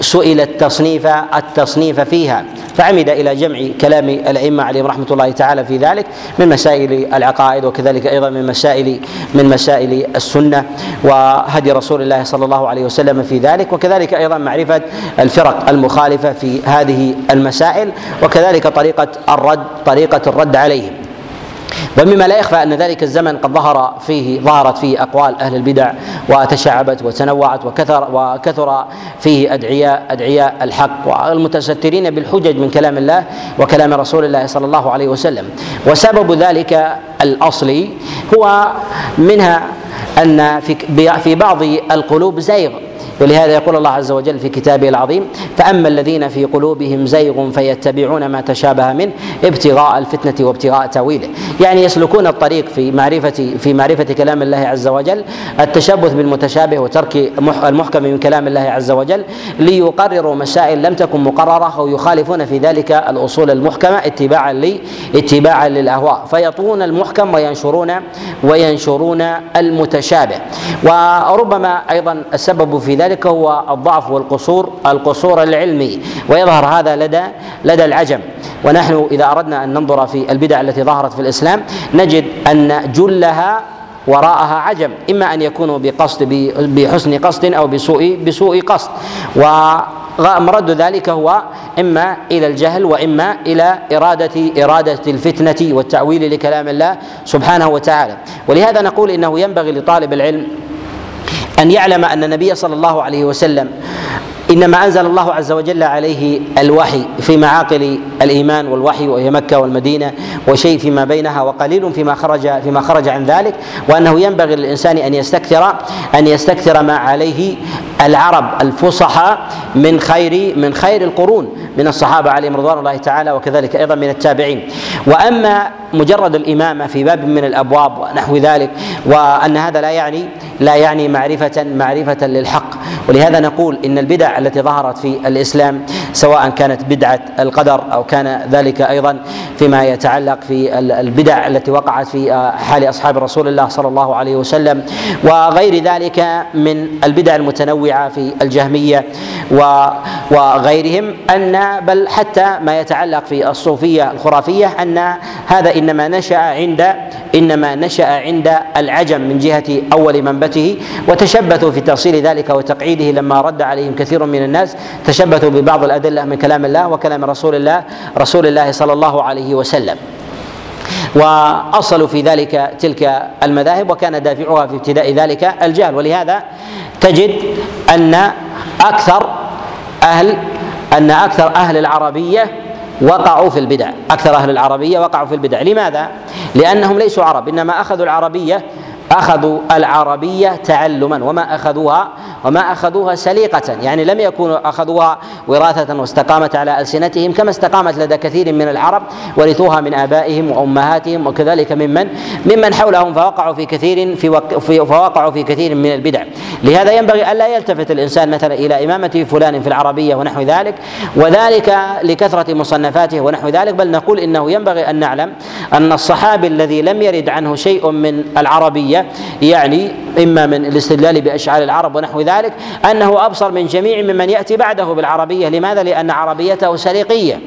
سئل التصنيف التصنيف فيها. فعمد إلى جمع كلام الأئمة عليهم رحمة الله تعالى في ذلك من مسائل العقائد وكذلك أيضا من مسائل من مسائل السنة وهدي رسول الله صلى الله عليه وسلم في ذلك وكذلك أيضا معرفة الفرق المخالفة في هذه المسائل وكذلك طريقة الرد طريقة الرد عليهم. ومما لا يخفى أن ذلك الزمن قد ظهر فيه ظهرت فيه أقوال أهل البدع وتشعبت وتنوعت وكثر وكثر فيه ادعياء أدعياء الحق والمتسترين بالحجج من كلام الله وكلام رسول الله صلى الله عليه وسلم. وسبب ذلك الأصلي هو منها أن في في بعض القلوب زيغ. ولهذا يقول الله عز وجل في كتابه العظيم فأما الذين في قلوبهم زيغ فيتبعون ما تشابه منه ابتغاء الفتنة وابتغاء تأويله. يعني يسلكون الطريق في معرفه في معرفة كلام الله عز وجل التشبث بالمتشابه وترك المحكم من كلام الله عز وجل ليقرروا مسائل لم تكن مقررة أو يخالفون في ذلك الأصول المحكمة اتباعا لي اتباعا للأهواء. فيطوون المحكم وينشرون وينشرون المتشابه. وربما أيضا السبب في ذلك هو الضعف والقصور القصور العلمي. ويظهر هذا لدى لدى العجم. ونحن إذا أردنا أن ننظر في البدع التي ظهرت في الإسلام نجد أن جلها وراءها عجم إما أن يكونوا بقصد بحسن قصد أو بسوء بسوء قصد. ومرد ذلك هو إما إلى الجهل وإما إلى إرادة إرادة الفتنة والتأويل لكلام الله سبحانه وتعالى. ولهذا نقول إنه ينبغي لطالب العلم أن يعلم أن النبي صلى الله عليه وسلم إنما أنزل الله عز وجل عليه الوحي في معاقل الإيمان والوحي وهي مكة والمدينة وشيء فيما بينها وقليل فيما خرج فيما خرج عن ذلك وأنه ينبغي للإنسان أن يستكثر أن يستكثر ما عليه العرب الفصحى من خير من خير القرون من الصحابة عليهم رضوان الله تعالى وكذلك أيضا من التابعين. وأما مجرد الإمامة في باب من الأبواب ونحو ذلك وأن هذا لا يعني لا يعني معرفه معرفة للحق. ولهذا نقول إن البدع التي ظهرت في الإسلام سواء كانت بدعة القدر أو كان ذلك أيضا فيما يتعلق في البدع التي وقعت في حال أصحاب رسول الله صلى الله عليه وسلم وغير ذلك من البدع المتنوعة في الجهمية وغيرهم أن بل حتى ما يتعلق في الصوفية الخرافية أن هذا إنما نشأ عند إنما نشأ عند العجم من جهة أول منبته وتشبثوا في تاصيل ذلك وتقعيده لما رد عليهم كثير من الناس تشبثوا ببعض الأدلة من كلام الله وكلام رسول الله رسول الله صلى الله عليه وسلم. واصلوا في ذلك تلك المذاهب وكان دافعها في ابتداء ذلك الجهل. ولهذا تجد أن أكثر أهل أن أكثر أهل العربية وقعوا في البدع. أكثر أهل العربية وقعوا في البدع. لماذا؟ لأنهم ليسوا عرب. إنما أخذوا العربية أخذوا العربية تعلما وما أخذوها وما أخذوها سليقة يعني لم يكونوا أخذوها وراثة واستقامت على ألسنتهم كما استقامت لدى كثير من العرب ورثوها من آبائهم وأمهاتهم وكذلك ممن ممن حولهم فوقعوا في كثير في, وق في فوقعوا في كثير من البدع. لهذا ينبغي ألا يلتفت الإنسان مثلا إلى إمامة فلان في العربية ونحو ذلك وذلك لكثرة مصنفاته ونحو ذلك بل نقول إنه ينبغي أن نعلم أن الصحابي الذي لم يرد عنه شيء من العربية يعني إما من الاستدلال بأشعار العرب ونحو ذلك أنه أبصر من جميع ممن يأتي بعده بالعربية. لماذا؟ لأن عربيته سليقيه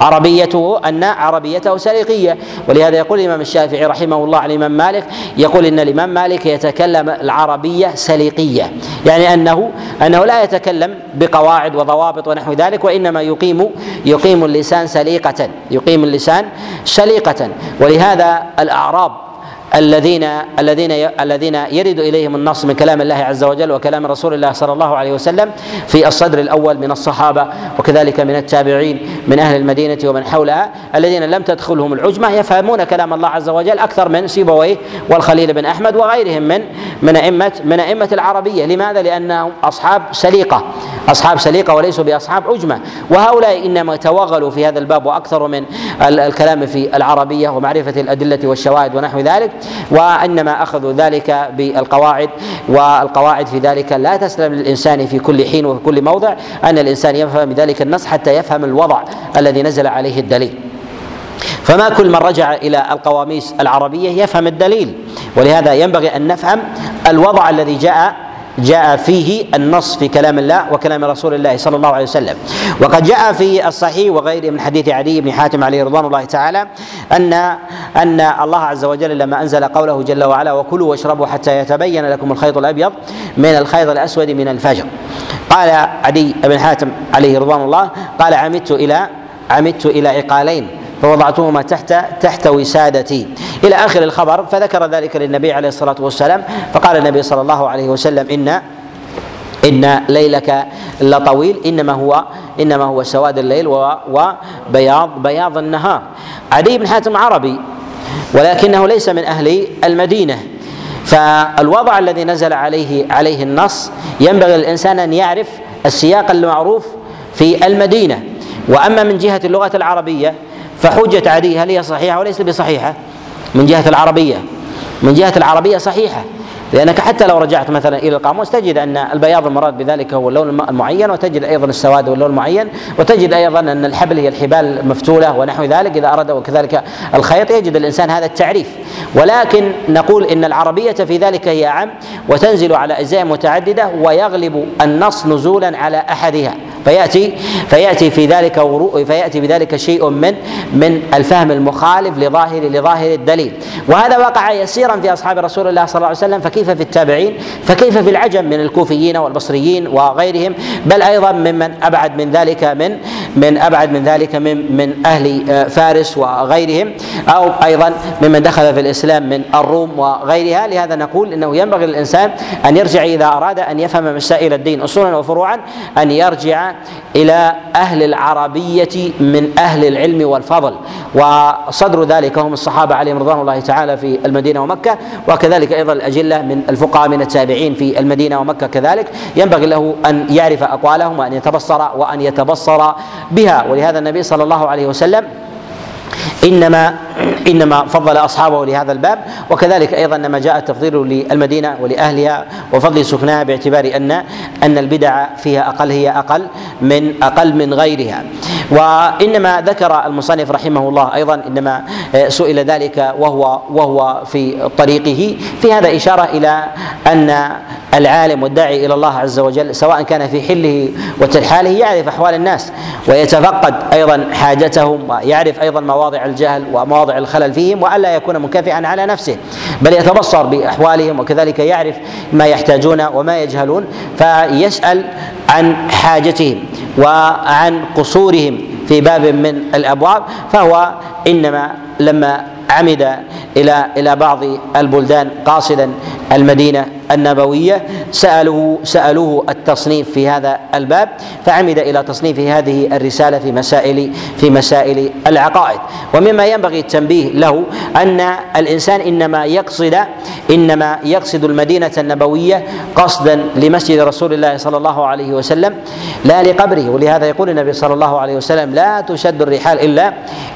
عربيته أن عربيته سليقية ولهذا يقول الإمام الشافعي رحمه الله عن الإمام مالك يقول إن الإمام مالك يتكلم العربية سليقية يعني أنه أنه لا يتكلم بقواعد وضوابط ونحو ذلك وإنما يقيم يقيم اللسان سليقة يقيم اللسان سليقة. ولهذا الأعراب الذين الذين الذين يرد إليهم النص من كلام الله عز وجل وكلام رسول الله صلى الله عليه وسلم في الصدر الأول من الصحابة وكذلك من التابعين. من أهل المدينة ومن حولها الذين لم تدخلهم العجمة يفهمون كلام الله عز وجل أكثر من سيبويه والخليل بن أحمد وغيرهم من من أئمة من أئمة العربية. لماذا؟ لانهم أصحاب سليقة أصحاب سليقة وليسوا بأصحاب عجمة. وهؤلاء إنما توغلوا في هذا الباب واكثروا من الكلام في العربية ومعرفة الأدلة والشواهد ونحو ذلك. وإنما أخذوا ذلك بالقواعد والقواعد في ذلك لا تسلم للإنسان في كل حين وفي كل موضع أن الإنسان يفهم بذلك النص حتى يفهم الوضع. الذي نزل عليه الدليل. فما كل من رجع إلى القواميس العربية يفهم الدليل. ولهذا ينبغي أن نفهم الوضع الذي جاء جاء فيه النص في كلام الله وكلام رسول الله صلى الله عليه وسلم. وقد جاء في الصحيح وغيره من حديث علي بن حاتم عليه رضوان الله تعالى ان أن الله عز وجل لما أنزل قوله جل وعلا وكلوا واشربوا حتى يتبين لكم الخيط الأبيض من الخيط الأسود من الفجر قال علي بن حاتم عليه رضوان الله قال عمدت إلى عمدت إلى عقالين فوضعتهما تحت تحت وسادتي. إلى آخر الخبر فذكر ذلك للنبي عليه الصلاة والسلام فقال النبي صلى الله عليه وسلم ان إن ليلك لطويل إنما هو إنما هو سواد الليل وبياض بياض النهار. عدي بن حاتم عربي ولكنه ليس من أهل المدينة. فالوضع الذي نزل عليه عليه النص ينبغي للإنسان أن يعرف السياق المعروف في المدينة. وأما من جهة اللغة العربية فحجة عدي هل هي صحيحة وليست بصحيحة؟ من جهة العربية. من جهة العربية صحيحة. لأنك حتى لو رجعت مثلا إلى القاموس تجد أن البياض المراد بذلك هو اللون المعين وتجد أيضا السواد واللون المعين وتجد أيضا أن الحبل هي الحبال المفتولة ونحو ذلك. إذا أراد وكذلك الخيط يجد الإنسان هذا التعريف. ولكن نقول إن العربية في ذلك هي أعم وتنزل على أجزاء متعددة ويغلب النص نزولا على أحدها. فيأتي فيأتي في ذلك فيأتي بذلك شيء من من الفهم المخالف لظاهر لظاهر الدليل. وهذا وقع يسيرا في أصحاب رسول الله صلى الله عليه وسلم فكيف في التابعين؟ فكيف في العجم من الكوفيين والبصريين وغيرهم؟ بل أيضا ممن أبعد من ذلك من من أبعد من ذلك من من أهل آه، فارس وغيرهم أو أيضا ممن دخل في الإسلام من الروم وغيرها. لهذا نقول إنه ينبغي للإنسان أن يرجع إذا أراد أن يفهم مسائل الدين اصولا وفروعا أن يرجع إلى أهل العربية من أهل العلم والفضل. وصدر ذلك هم الصحابة عليهم رضوان الله تعالى في المدينة ومكة وكذلك أيضا الأجلة من الفقهاء من التابعين في المدينة ومكة كذلك. ينبغي له أن يعرف أقوالهم وأن يتبصر وأن يتبصر بها. ولهذا النبي صلى الله عليه وسلم إنما إنما فضل أصحابه لهذا الباب وكذلك أيضا انما جاء التفضيل للمدينة ولأهلها وفضل سكنها باعتبار ان أن البدع فيها أقل هي أقل من أقل من غيرها. وإنما ذكر المصنف رحمه الله أيضا إنما سئل ذلك وهو وهو في طريقه. في هذا إشارة إلى أن العالم والداعي إلى الله عز وجل سواء كان في حله وترحاله يعرف أحوال الناس ويتفقد أيضا حاجتهم ويعرف أيضا مواضع الجهل ومواضع الخلل فيهم وألا يكون منكفئا على نفسه بل يتبصر بأحوالهم وكذلك يعرف ما يحتاجون وما يجهلون فيسأل عن حاجتهم وعن قصورهم في باب من الأبواب فهو إنما لما عمد إلى إلى بعض البلدان قاصدا المدينة النبوية. سألوه سألوه التصنيف في هذا الباب فعمد إلى تصنيف هذه الرسالة في مسائل في مسائل العقائد. ومما ينبغي التنبيه له أن الإنسان إنما يقصد إنما يقصد المدينة النبوية قصدا لمسجد رسول الله صلى الله عليه وسلم لا لقبره. ولهذا يقول النبي صلى الله عليه وسلم لا تشد الرحال إلا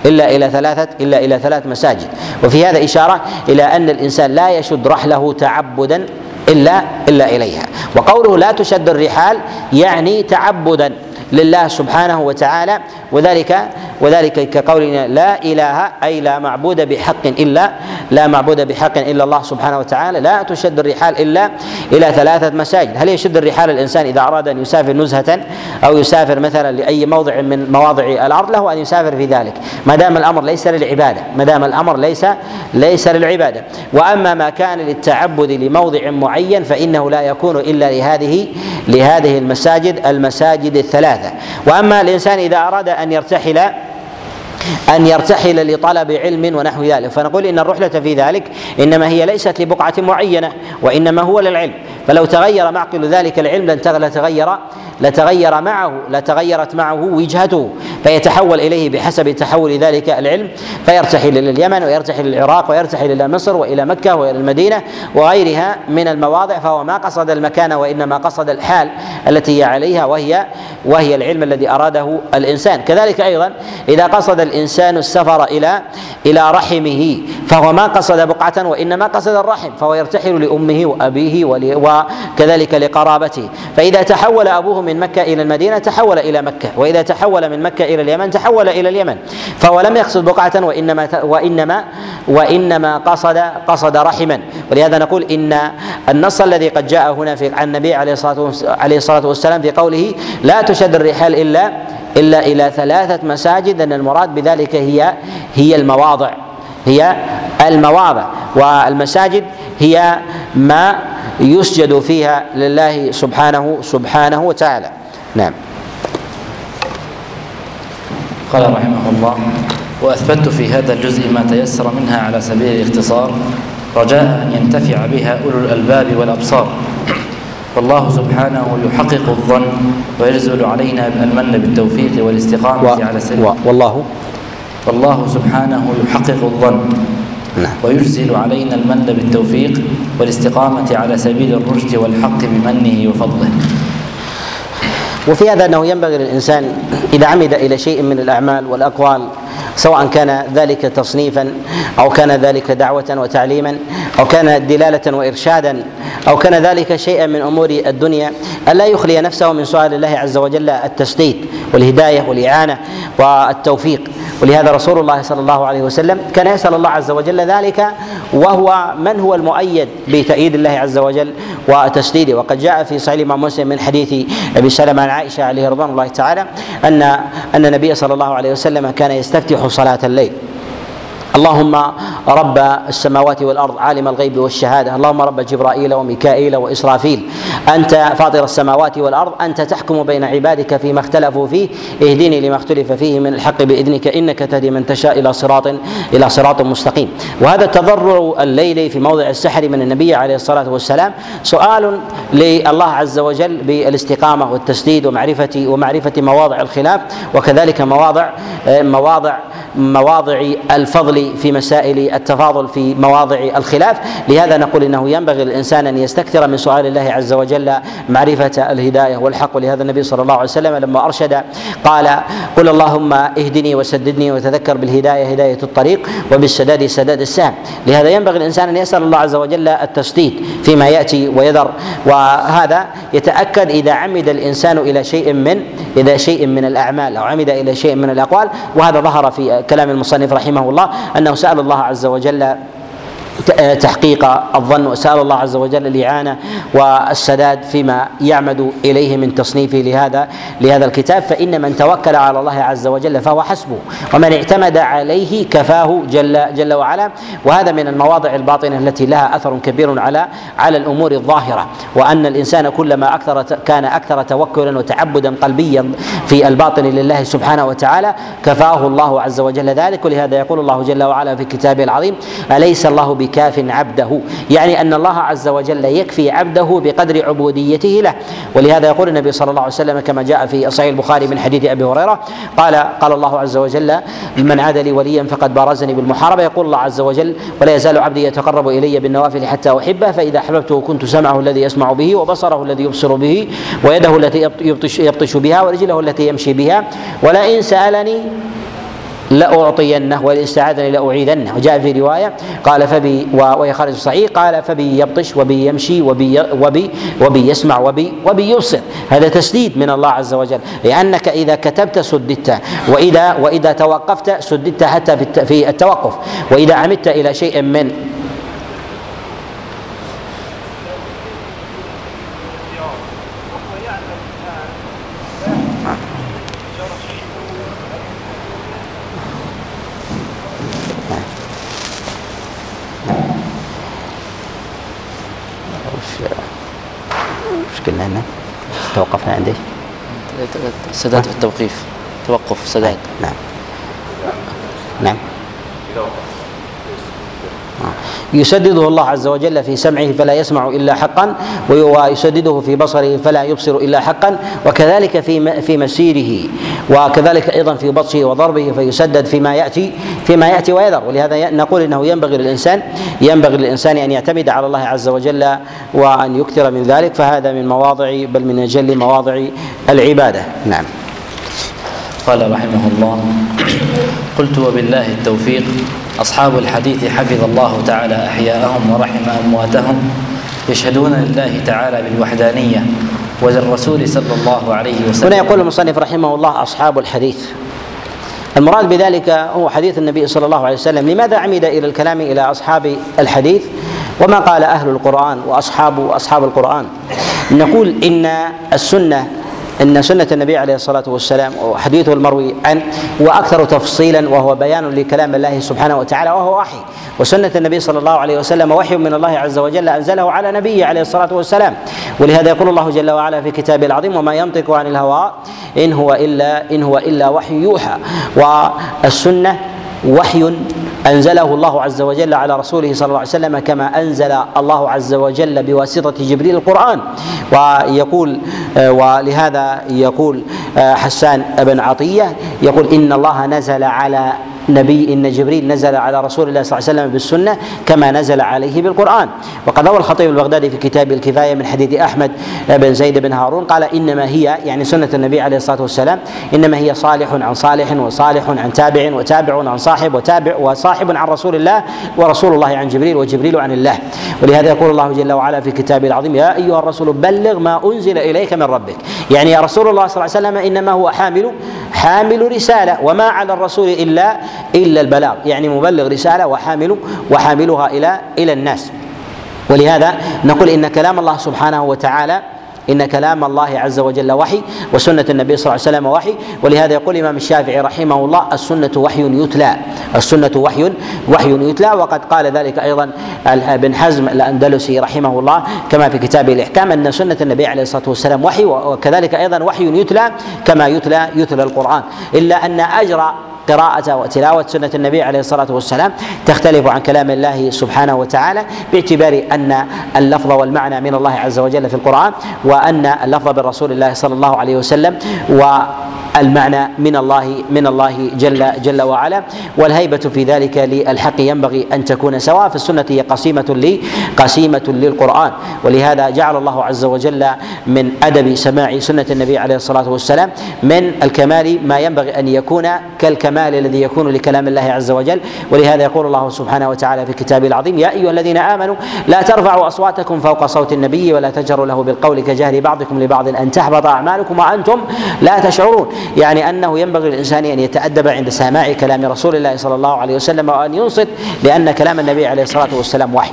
إلا إلى ثلاثة إلا إلى ثلاث مساجد. وفي هذا إشارة إلى أن الإنسان لا يشد رحله تعبدا إلا إلا إليها. وقوله لا تشد الرحال يعني تعبدا. لله سبحانه وتعالى وذلك وذلك كقولنا لا إله أي لا معبود بحق الا لا معبود بحق إلا الله سبحانه وتعالى لا تشد الرحال إلا إلى ثلاثة مساجد. هل يشد الرحال الإنسان إذا أراد أن يسافر نزهة أو يسافر مثلا لأي موضع من مواضع الأرض؟ له أن يسافر في ذلك. ما دام الأمر ليس للعبادة ما دام الأمر ليس ليس للعبادة. وأما ما كان للتعبد لموضع معين فإنه لا يكون إلا لهذه لهذه المساجد المساجد الثلاثه وأما الإنسان إذا أراد أن يرتحل أن يرتحل لطلب علم ونحو ذلك فنقول إن الرحلة في ذلك إنما هي ليست لبقعة معينة وإنما هو للعلم. فلو تغير معقل ذلك العلم لتغير لتغير معه لتغيرت معه وجهته فيتحول إليه بحسب تحول ذلك العلم فيرتحل إلى اليمن ويرتحل إلى العراق ويرتحل إلى مصر وإلى مكة وإلى المدينة وغيرها من المواضع فهو ما قصد المكان وإنما قصد الحال التي هي عليها وهي وهي العلم الذي أراده الإنسان. كذلك أيضا إذا قصد الإنسان السفر إلى إلى رحمه فهو ما قصد بقعة وإنما قصد الرحم فهو يرتحل لأمه وأبيه وكذلك لقرابته. فإذا تحول أبوه من مكة إلى المدينة تحول إلى مكة وإذا تحول من مكة إلى اليمن تحول إلى اليمن. فهو لم يقصد بقعة وإنما وإنما وإنما قصد قصد رحما. ولهذا نقول إن النص الذي قد جاء هنا في عن النبي عليه الصلاة عليه الصلاة والسلام في قوله لا تشد الرحال إلا إلا إلى ثلاثة مساجد أن المراد بذلك هي هي المواضع. هي المواضع والمساجد هي ما يسجد فيها لله سبحانه سبحانه وتعالى. نعم. قال رحمه الله وأثبت في هذا الجزء ما تيسر منها على سبيل الاختصار رجاء أن ينتفع بها أولو الألباب والأبصار. فالله سبحانه يحقق الظن ويجزل علينا المن بالتوفيق والإستقامة و... على سبيل والله والله سبحانه يحقق الظن نعم. ويجزل علينا المن بالتوفيق والاستقامة على سبيل الرشد والحق بمنه وفضله وفي هذا أنه ينبغي للإنسان إذا عمد إلى شيء من الأعمال والأقوال سواء كان ذلك تصنيفا أو كان ذلك دعوة وتعليما أو كان دلالة وارشادا أو كان ذلك شيئا من أمور الدنيا الا يخلي نفسه من سؤال الله عز وجل التسديد والهداية والإعانة والتوفيق ولهذا رسول الله صلى الله عليه وسلم كان يسأل الله عز وجل ذلك وهو من هو المؤيد بتأييد الله عز وجل وتسديده. وقد جاء في صحيح الإمام مسلم من حديث أبي سلمة عن عائشة عليه رضوان الله تعالى ان أن النبي صلى الله عليه وسلم كان يستفتح صلاة الليل. اللهم رب السماوات والأرض عالم الغيب والشهادة. اللهم رب جبرائيل وميكائيل وإسرافيل. أنت فاطر السماوات والأرض أنت تحكم بين عبادك فيما اختلفوا فيه. اهدني لما اختلف فيه من الحق بإذنك إنك تهدي من تشاء إلى صراط إلى صراط مستقيم. وهذا التضرع الليلي في موضع السحر من النبي عليه الصلاة والسلام. سؤال لله عز وجل بالاستقامة والتسديد ومعرفه ومعرفة مواضع الخلاف وكذلك مواضع مواضع مواضع الفضل في مسائل التفاضل في مواضع الخلاف. لهذا نقول إنه ينبغي للإنسان أن يستكثر من سؤال الله عز وجل معرفة الهداية والحق. ولهذا النبي صلى الله عليه وسلم لما أرشد قال قل اللهم اهدني وسددني وتذكر بالهداية هداية الطريق وبالسداد سداد السهم. لهذا ينبغي الانسان أن يسأل الله عز وجل التسديد فيما يأتي ويذر. وهذا يتأكد إذا عمد الإنسان إلى شيء من إلى شيء من الأعمال أو عمد إلى شيء من الأقوال. وهذا ظهر في كلام المصنف رحمه الله. أنه سأل الله عز وجل تحقيق الظن. وسال الله عز وجل الإعانة والسداد فيما يعمد إليه من تصنيفه لهذا لهذا الكتاب. فإن من توكل على الله عز وجل فهو حسبه ومن اعتمد عليه كفاه جل جل وعلا. وهذا من المواضع الباطنة التي لها أثر كبير على على الأمور الظاهرة. وأن الإنسان كلما أكثر كان أكثر توكلا وتعبدا قلبيا في الباطن لله سبحانه وتعالى كفاه الله عز وجل ذلك. ولهذا يقول الله جل وعلا في كتابه العظيم أليس الله كاف عبده. يعني أن الله عز وجل يكفي عبده بقدر عبوديته له. ولهذا يقول النبي صلى الله عليه وسلم كما جاء في صحيح البخاري من حديث أبي هريرة قال قال الله عز وجل من عاد لي وليا فقد بارزني بالمحاربة. يقول الله عز وجل ولا يزال عبدي يتقرب إلي بالنوافل حتى أحبه فإذا أحببته كنت سمعه الذي يسمع به وبصره الذي يبصر به ويده التي يبطش, يبطش بها ورجله التي يمشي بها ولئن سألني لأعطينه وإن استعاذني لأعيذنه وجاء في رواية قال فبي وهي خارج الصحيح قال فبي يبطش وبي يمشي وبي وبي وبي يسمع وبي وبي يبصر. هذا تسديد من الله عز وجل. لأنك إذا كتبت سددت وإذا وإذا توقفت سددت حتى في التوقف. وإذا عمدت إلى شيء من سداد في التوقيف. توقف سداد. نعم. نعم. يسدده الله عز وجل في سمعه فلا يسمع إلا حقا ويسدده في بصره فلا يبصر إلا حقا وكذلك في في مسيره وكذلك أيضا في بطشه وضربه فيسدد فيما يأتي فيما يأتي ويذر. ولهذا نقول إنه ينبغي للإنسان ينبغي للإنسان أن يعتمد على الله عز وجل وأن يكثر من ذلك فهذا من مواضع بل من أجل مواضع العبادة. نعم. قال رحمه الله قلت وبالله التوفيق. أصحاب الحديث حفظ الله تعالى أحياءهم ورحم أمواتهم يشهدون لله تعالى بالوحدانية وللرسول صلى الله عليه وسلم. هنا يقول المصنف رحمه الله أصحاب الحديث. المراد بذلك هو حديث النبي صلى الله عليه وسلم. لماذا عمد إلى الكلام إلى أصحاب الحديث؟ وما قال أهل القرآن وأصحاب أصحاب القرآن؟ نقول إن السنة أن سنة النبي عليه الصلاة والسلام وحديثه المروي عنه هو أكثر تفصيلا وهو بيان لكلام الله سبحانه وتعالى وهو وحي. وسنة النبي صلى الله عليه وسلم وحي من الله عز وجل أنزله على نبيه عليه الصلاة والسلام. ولهذا يقول الله جل وعلا في كتابه العظيم وما ينطق عن الهوى إن هو الا إن هو إلا وحي يوحى. والسنة وحي أنزله الله عز وجل على رسوله صلى الله عليه وسلم كما أنزل الله عز وجل بواسطة جبريل القرآن. ويقول ولهذا يقول حسان بن عطية يقول إن الله نزل على نبي إن جبريل نزل على رسول الله صلى الله عليه وسلم بالسنة كما نزل عليه بالقرآن. وقد روى الخطيب البغدادي في كتاب الكفاية من حديث أحمد بن زيد بن هارون قال إنما هي يعني سنة النبي عليه الصلاة والسلام إنما هي صالح عن صالح وصالح عن تابع وتابع عن صاحب وتابع وصاحب عن رسول الله ورسول الله عن جبريل وجبريل عن الله. ولهذا يقول الله جل وعلا في كتابه العظيم يا أيها الرسول بلغ ما أنزل إليك من ربك. يعني يا رسول الله صلى الله عليه وسلم إنما هو حامل حامل رسالة وما على الرسول إلا إلا البلاغ. يعني مبلغ رسالة وحامل وحاملها إلى إلى الناس. ولهذا نقول إن كلام الله سبحانه وتعالى إن كلام الله عز وجل وحي وسنة النبي صلى الله عليه وسلم وحي. ولهذا يقول الإمام الشافعي رحمه الله السنة وحي يتلى. السنة وحي وحي يتلى. وقد قال ذلك أيضا ابن حزم الأندلسي رحمه الله كما في كتابه الإحكام أن سنة النبي عليه الصلاة والسلام وحي وكذلك أيضا وحي يتلى كما يتلى يتلى القرآن. إلا أن أجر قراءة وتلاوة سنة النبي عليه الصلاة والسلام تختلف عن كلام الله سبحانه وتعالى باعتبار أن اللفظ والمعنى من الله عز وجل في القرآن. وأن اللفظ بالرسول الله صلى الله عليه وسلم و المعنى من الله من الله جل جل وعلا. والهيبة في ذلك للحق ينبغي أن تكون سواء في السنة هي قسيمة لي قسيمة للقرآن. ولهذا جعل الله عز وجل من أدب سماع سنة النبي عليه الصلاة والسلام من الكمال ما ينبغي أن يكون كالكمال الذي يكون لكلام الله عز وجل. ولهذا يقول الله سبحانه وتعالى في كتابه العظيم يا أيها الذين آمنوا لا ترفعوا أصواتكم فوق صوت النبي ولا تجروا له بالقول كجهر بعضكم لبعض أن تحبط أعمالكم وأنتم لا تشعرون. يعني أنه ينبغي للإنسان أن يتأدب عند سماع كلام رسول الله صلى الله عليه وسلم وأن ينصت لأن كلام النبي عليه الصلاة والسلام وحي.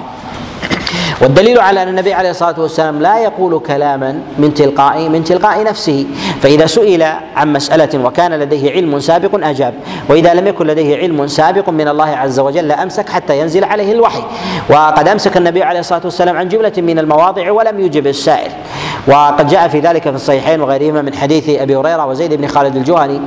والدليل على أن النبي عليه الصلاة والسلام لا يقول كلاما من تلقاء من تلقاء نفسه. فإذا سئل عن مسألة وكان لديه علم سابق أجاب. وإذا لم يكن لديه علم سابق من الله عز وجل أمسك حتى ينزل عليه الوحي. وقد أمسك النبي عليه الصلاة والسلام عن جملة من المواضع ولم يجب السائل. وقد جاء في ذلك في الصحيحين وغيرهما من حديث أبي هريرة وزيد بن خالد الجهني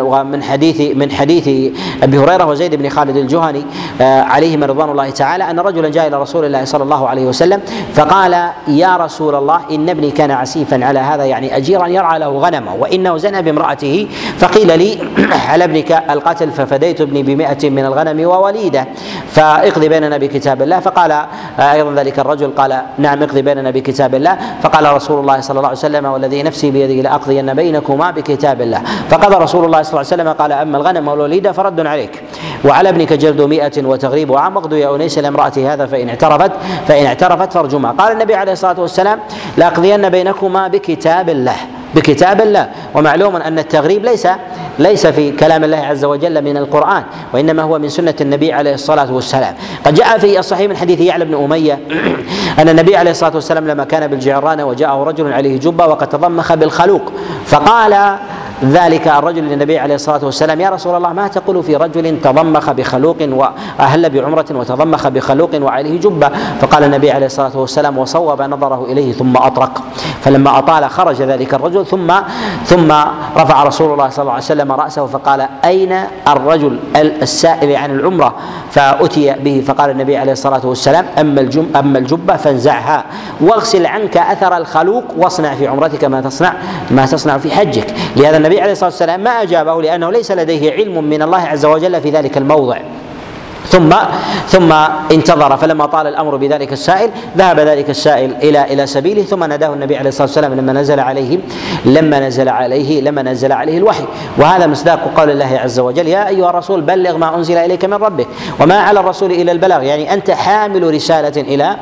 ومن حديث من حديث أبي هريرة وزيد بن خالد الجهني آه، عليهما رضوان الله تعالى أن رجلا جاء إلى رسول الله صلى الله عليه وسلم فقال يا رسول الله إن ابني كان عسيفا على هذا يعني أجيرا يرعى له غنمه وإنه زنى بامرأته فقيل لي على ابنك القتل ففديت ابني بمائة من الغنم ووليدة. فاقضي بيننا بكتاب الله. فقال آه، أيضا ذلك الرجل قال نعم اقضي بيننا بكتاب الله. فقال رسول الله صلى الله عليه وسلم والذي نفسي بيده لأقضين بينكما بكتاب الله. فقضى رسول الله صلى الله عليه وسلم قال أما الغنم والوليدة فرد عليك. وعلى ابنك جلد مئة وتغريب عام واغدو يا أنيس لامراته هذا فإن اعترفت فإن اعترفت فارجمها قال النبي عليه الصلاة والسلام لأقضين بينكما بكتاب الله. بكتاب الله. ومعلوم أن التغريب ليس ليس في كلام الله عز وجل من القرآن وإنما هو من سنة النبي عليه الصلاة والسلام. قد جاء في الصحيح من حديث يعلى بن أمية أن النبي عليه الصلاة والسلام لما كان بالجعرانه وجاءه رجل عليه جبة وقد تضمخ بالخلوق فقال ذلك الرجل للنبي عليه الصلاة والسلام. يا رسول الله ما تقول في رجل تضمخ بخلوق واهل بعمرة وتضمخ بخلوق وعليه جبة؟ فقال النبي عليه الصلاة والسلام وصوب نظره إليه ثم أطرق. فلما أطال خرج ذلك الرجل ثم ثم رفع رسول الله صلى الله عليه وسلم رأسه فقال أين الرجل السائل عن العمرة؟ فأتي به فقال النبي عليه الصلاة والسلام أما الجم أما الجبة فانزعها واغسل عنك أثر الخلوق واصنع في عمرتك ما تصنع ما تصنع في حجك لهذا النبي عليه الصلاة والسلام ما أجابه لأنه ليس لديه علم من الله عز وجل في ذلك الموضع. ثم ثم انتظر فلما طال الأمر بذلك السائل ذهب ذلك السائل إلى إلى سبيله ثم ناداه النبي عليه الصلاة والسلام لما نزل عليه لما نزل عليه لما نزل عليه الوحي. وهذا مصداق قول الله عز وجل يا أيها الرسول بلغ ما أنزل إليك من ربك وما على الرسول إلا البلاغ يعني أنت حامل رسالة إلى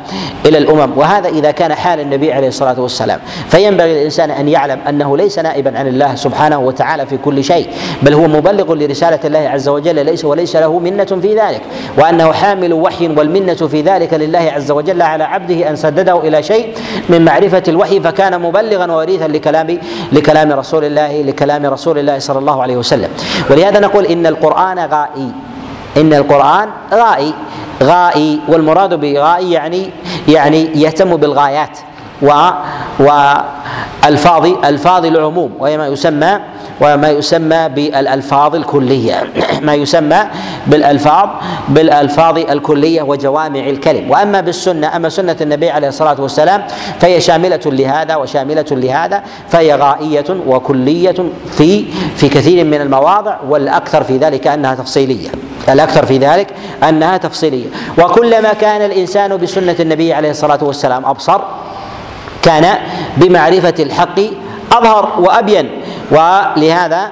إلى الأمم. وهذا إذا كان حال النبي عليه الصلاة والسلام. فينبغي للإنسان أن يعلم أنه ليس نائبا عن الله سبحانه وتعالى في كل شيء بل هو مبلغ لرسالة الله عز وجل ليس وليس له منة في ذلك. وأنه حامل وحي والمنة في ذلك لله عز وجل على عبده أن سدده إلى شيء من معرفة الوحي فكان مبلغا ووريثا لكلام لكلام رسول الله لكلام رسول الله صلى الله عليه وسلم. ولهذا نقول إن القرآن غائي. إن القرآن غائي. غائي. والمراد بغائي يعني يعني يهتم بالغايات. و والفاظ الفاظ العموم. وهي ما يسمى وما يسمى بالألفاظ الكلية. ما يسمى بالالفاظ بالألفاظ الكلية وجوامع الكلم. وأما بالسنه أما سنة النبي عليه الصلاة والسلام فهي شاملة لهذا وشاملة لهذا فهي غائية وكلية في في كثير من المواضع والأكثر في ذلك أنها تفصيلية. الأكثر في ذلك أنها تفصيلية. وكلما كان الإنسان بسنة النبي عليه الصلاة والسلام أبصر كان بمعرفة الحق أظهر وأبين. ولهذا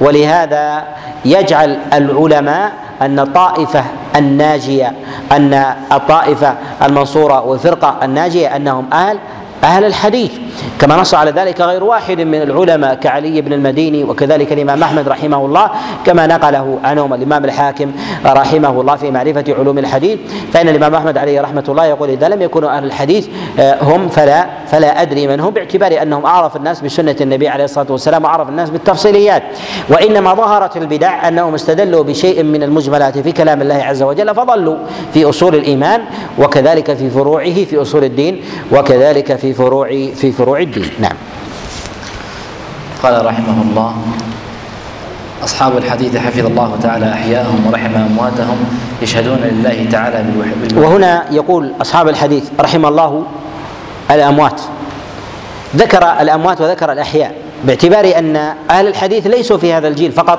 ولهذا يجعل العلماء أن الطائفه الناجيه أن الطائفة المنصورة والفرقة الناجية أنهم أهل أهل الحديث. كما نص على ذلك غير واحد من العلماء كعلي بن المديني وكذلك الإمام أحمد رحمه الله كما نقله عنهم الإمام الحاكم رحمه الله في معرفة علوم الحديث. فإن الإمام أحمد عليه رحمة الله يقول إذا لم يكونوا أهل الحديث آه، هم فلا فلا أدري من هم باعتبار أنهم أعرف الناس بسنة النبي عليه الصلاة والسلام وأعرف الناس بالتفصيليات. وإنما ظهرت البدع أنهم استدلوا بشيء من المجملات في كلام الله عز وجل فضلوا في أصول الإيمان وكذلك في فروعه في أصول الدين وكذلك في فروع في فروع الدين. نعم. قال رحمه الله أصحاب الحديث حفظ الله تعالى أحياءهم ورحم أمواتهم يشهدون لله تعالى بالوحي. وهنا يقول أصحاب الحديث رحم الله الأموات. ذكر الأموات وذكر الأحياء باعتبار أن أهل الحديث ليسوا في هذا الجيل فقط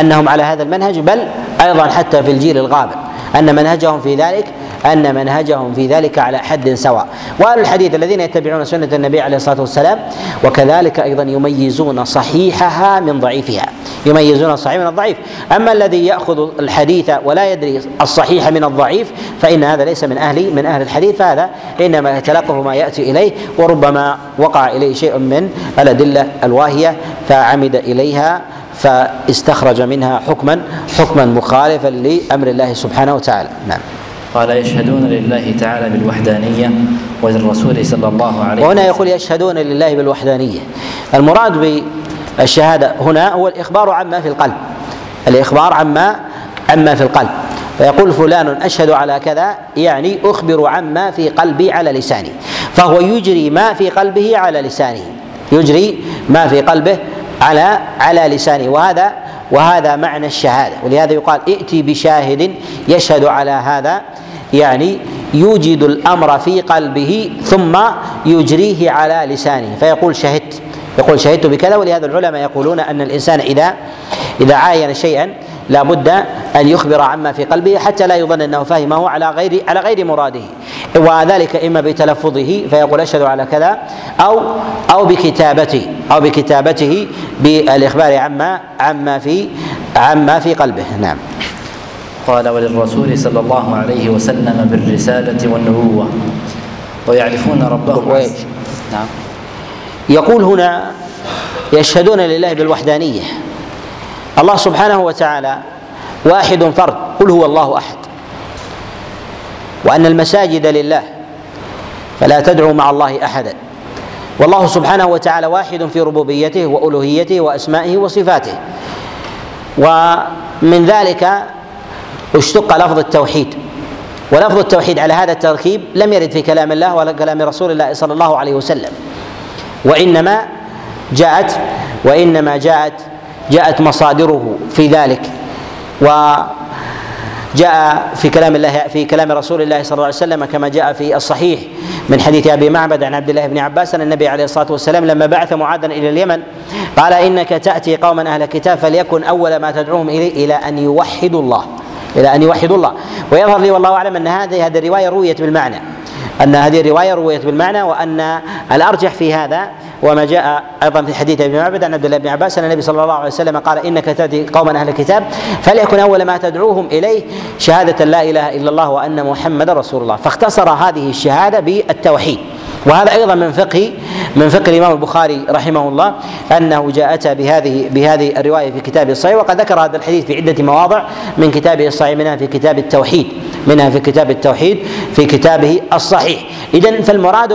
أنهم على هذا المنهج بل أيضا حتى في الجيل الغابر أن منهجهم في ذلك أن منهجهم في ذلك على حد سواء. وأهل الحديث الذين يتبعون سنة النبي عليه الصلاة والسلام وكذلك أيضا يميزون صحيحها من ضعيفها. يميزون الصحيح من الضعيف. أما الذي يأخذ الحديث ولا يدري الصحيح من الضعيف فإن هذا ليس من أهل من أهل الحديث. فهذا إنما يتلقف ما يأتي إليه وربما وقع إليه شيء من الأدلة الواهية فعمد إليها فاستخرج منها حكما حكما مخالفا لأمر الله سبحانه وتعالى. نعم. قال يشهدون لله تعالى بالوحدانية وللرسول صلى الله عليه وسلم. وهنا يقول يشهدون لله بالوحدانية. المراد بالشهادة هنا هو الإخبار عما في القلب. الإخبار عما عما في القلب. فيقول فلان أشهد على كذا يعني أخبر عما في قلبي على لساني. فهو يجري ما في قلبه على لسانه. يجري ما في قلبه على على لسانه. وهذا وهذا معنى الشهادة. ولهذا يقال ائتي بشاهد يشهد على هذا يعني يوجد الأمر في قلبه ثم يجريه على لسانه. فيقول شهدت. يقول شهدت بكذا ولهذا العلماء يقولون أن الإنسان إذا إذا عاين شيئا لا بد أن يخبر عما في قلبه حتى لا يظن أنه فهمه على غير على غير مراده. وذلك إما بتلفظه فيقول أشهد على كذا أو أو بكتابته أو بكتابته بالإخبار عما عما في عما في قلبه. نعم. قال وللرسول صلى الله عليه وسلم بالرسالة والنبوة. ويعرفون ربهم؟ نعم. يقول هنا يشهدون لله بالوحدانية. الله سبحانه وتعالى واحد فرد. قل هو الله أحد. وأن المساجد لله فلا تدعوا مع الله أحدا. والله سبحانه وتعالى واحد في ربوبيته وألوهيته وأسمائه وصفاته. ومن ذلك اشتق لفظ التوحيد. ولفظ التوحيد على هذا التركيب لم يرد في كلام الله ولا كلام رسول الله صلى الله عليه وسلم. وإنما جاءت وإنما جاءت جاءت مصادره في ذلك. وجاء في كلام الله في كلام رسول الله صلى الله عليه وسلم كما جاء في الصحيح من حديث أبي معبد عن عبد الله بن عباس أن النبي عليه الصلاة والسلام لما بعث معاذا إلى اليمن قال إنك تأتي قوما أهل الكتاب فليكن أول ما تدعوهم إليه إلى أن يوحدوا الله. إلى أن يوحدوا الله. ويظهر لي والله أعلم أن هذه هذه الرواية رويت بالمعنى. أن هذه الرواية رويت بالمعنى وأن الأرجح في هذا وما جاء أيضا في حديث ابن معبد عن عبد الله بن عباس أن النبي صلى الله عليه وسلم قال إنك تاتي قوما أهل الكتاب فليكن أول ما تدعوهم إليه شهادة لا إله إلا الله وأن محمد رسول الله. فاختصر هذه الشهادة بالتوحيد. وهذا أيضا من فقه من فقه الإمام البخاري رحمه الله أنه جاء أتى بهذه بهذه الرواية في كتابه الصحيح وقد ذكر هذا الحديث في عدة مواضع من كتابه الصحيح منها في كتاب التوحيد منها في كتاب التوحيد في كتابه الصحيح. اذا فالمراد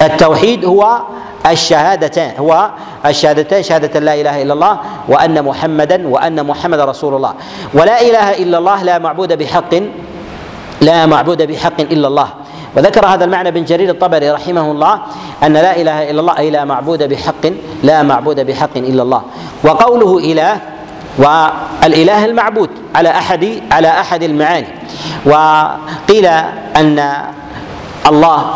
بالتوحيد هو الشهادتان هو الشهادتين شهادة لا إله إلا الله وأن محمدا وأن محمد رسول الله ولا إله إلا الله لا معبود بحق لا معبود بحق إلا الله. وذكر هذا المعنى بن جرير الطبري رحمه الله أن لا إله إلا الله أي لا معبود بحق لا معبود بحق إلا الله. وقوله إله والإله المعبود على أحد على أحد المعاني. وقيل أن الله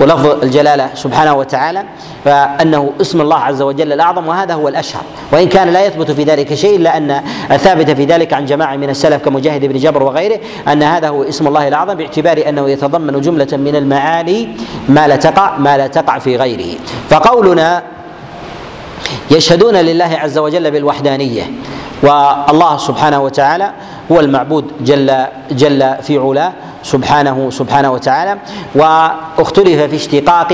ولفظ الجلالة سبحانه وتعالى فأنه اسم الله عز وجل الأعظم وهذا هو الأشهر. وإن كان لا يثبت في ذلك شيء إلا أن الثابت في ذلك عن جماعة من السلف كمجاهد بن جبر وغيره أن هذا هو اسم الله الأعظم باعتبار أنه يتضمن جملة من المعاني ما لا تقع ما لا تقع في غيره. فقولنا يشهدون لله عز وجل بالوحدانية. والله سبحانه وتعالى هو المعبود جل جل في علاه سبحانه سبحانه وتعالى. واختلف في اشتقاق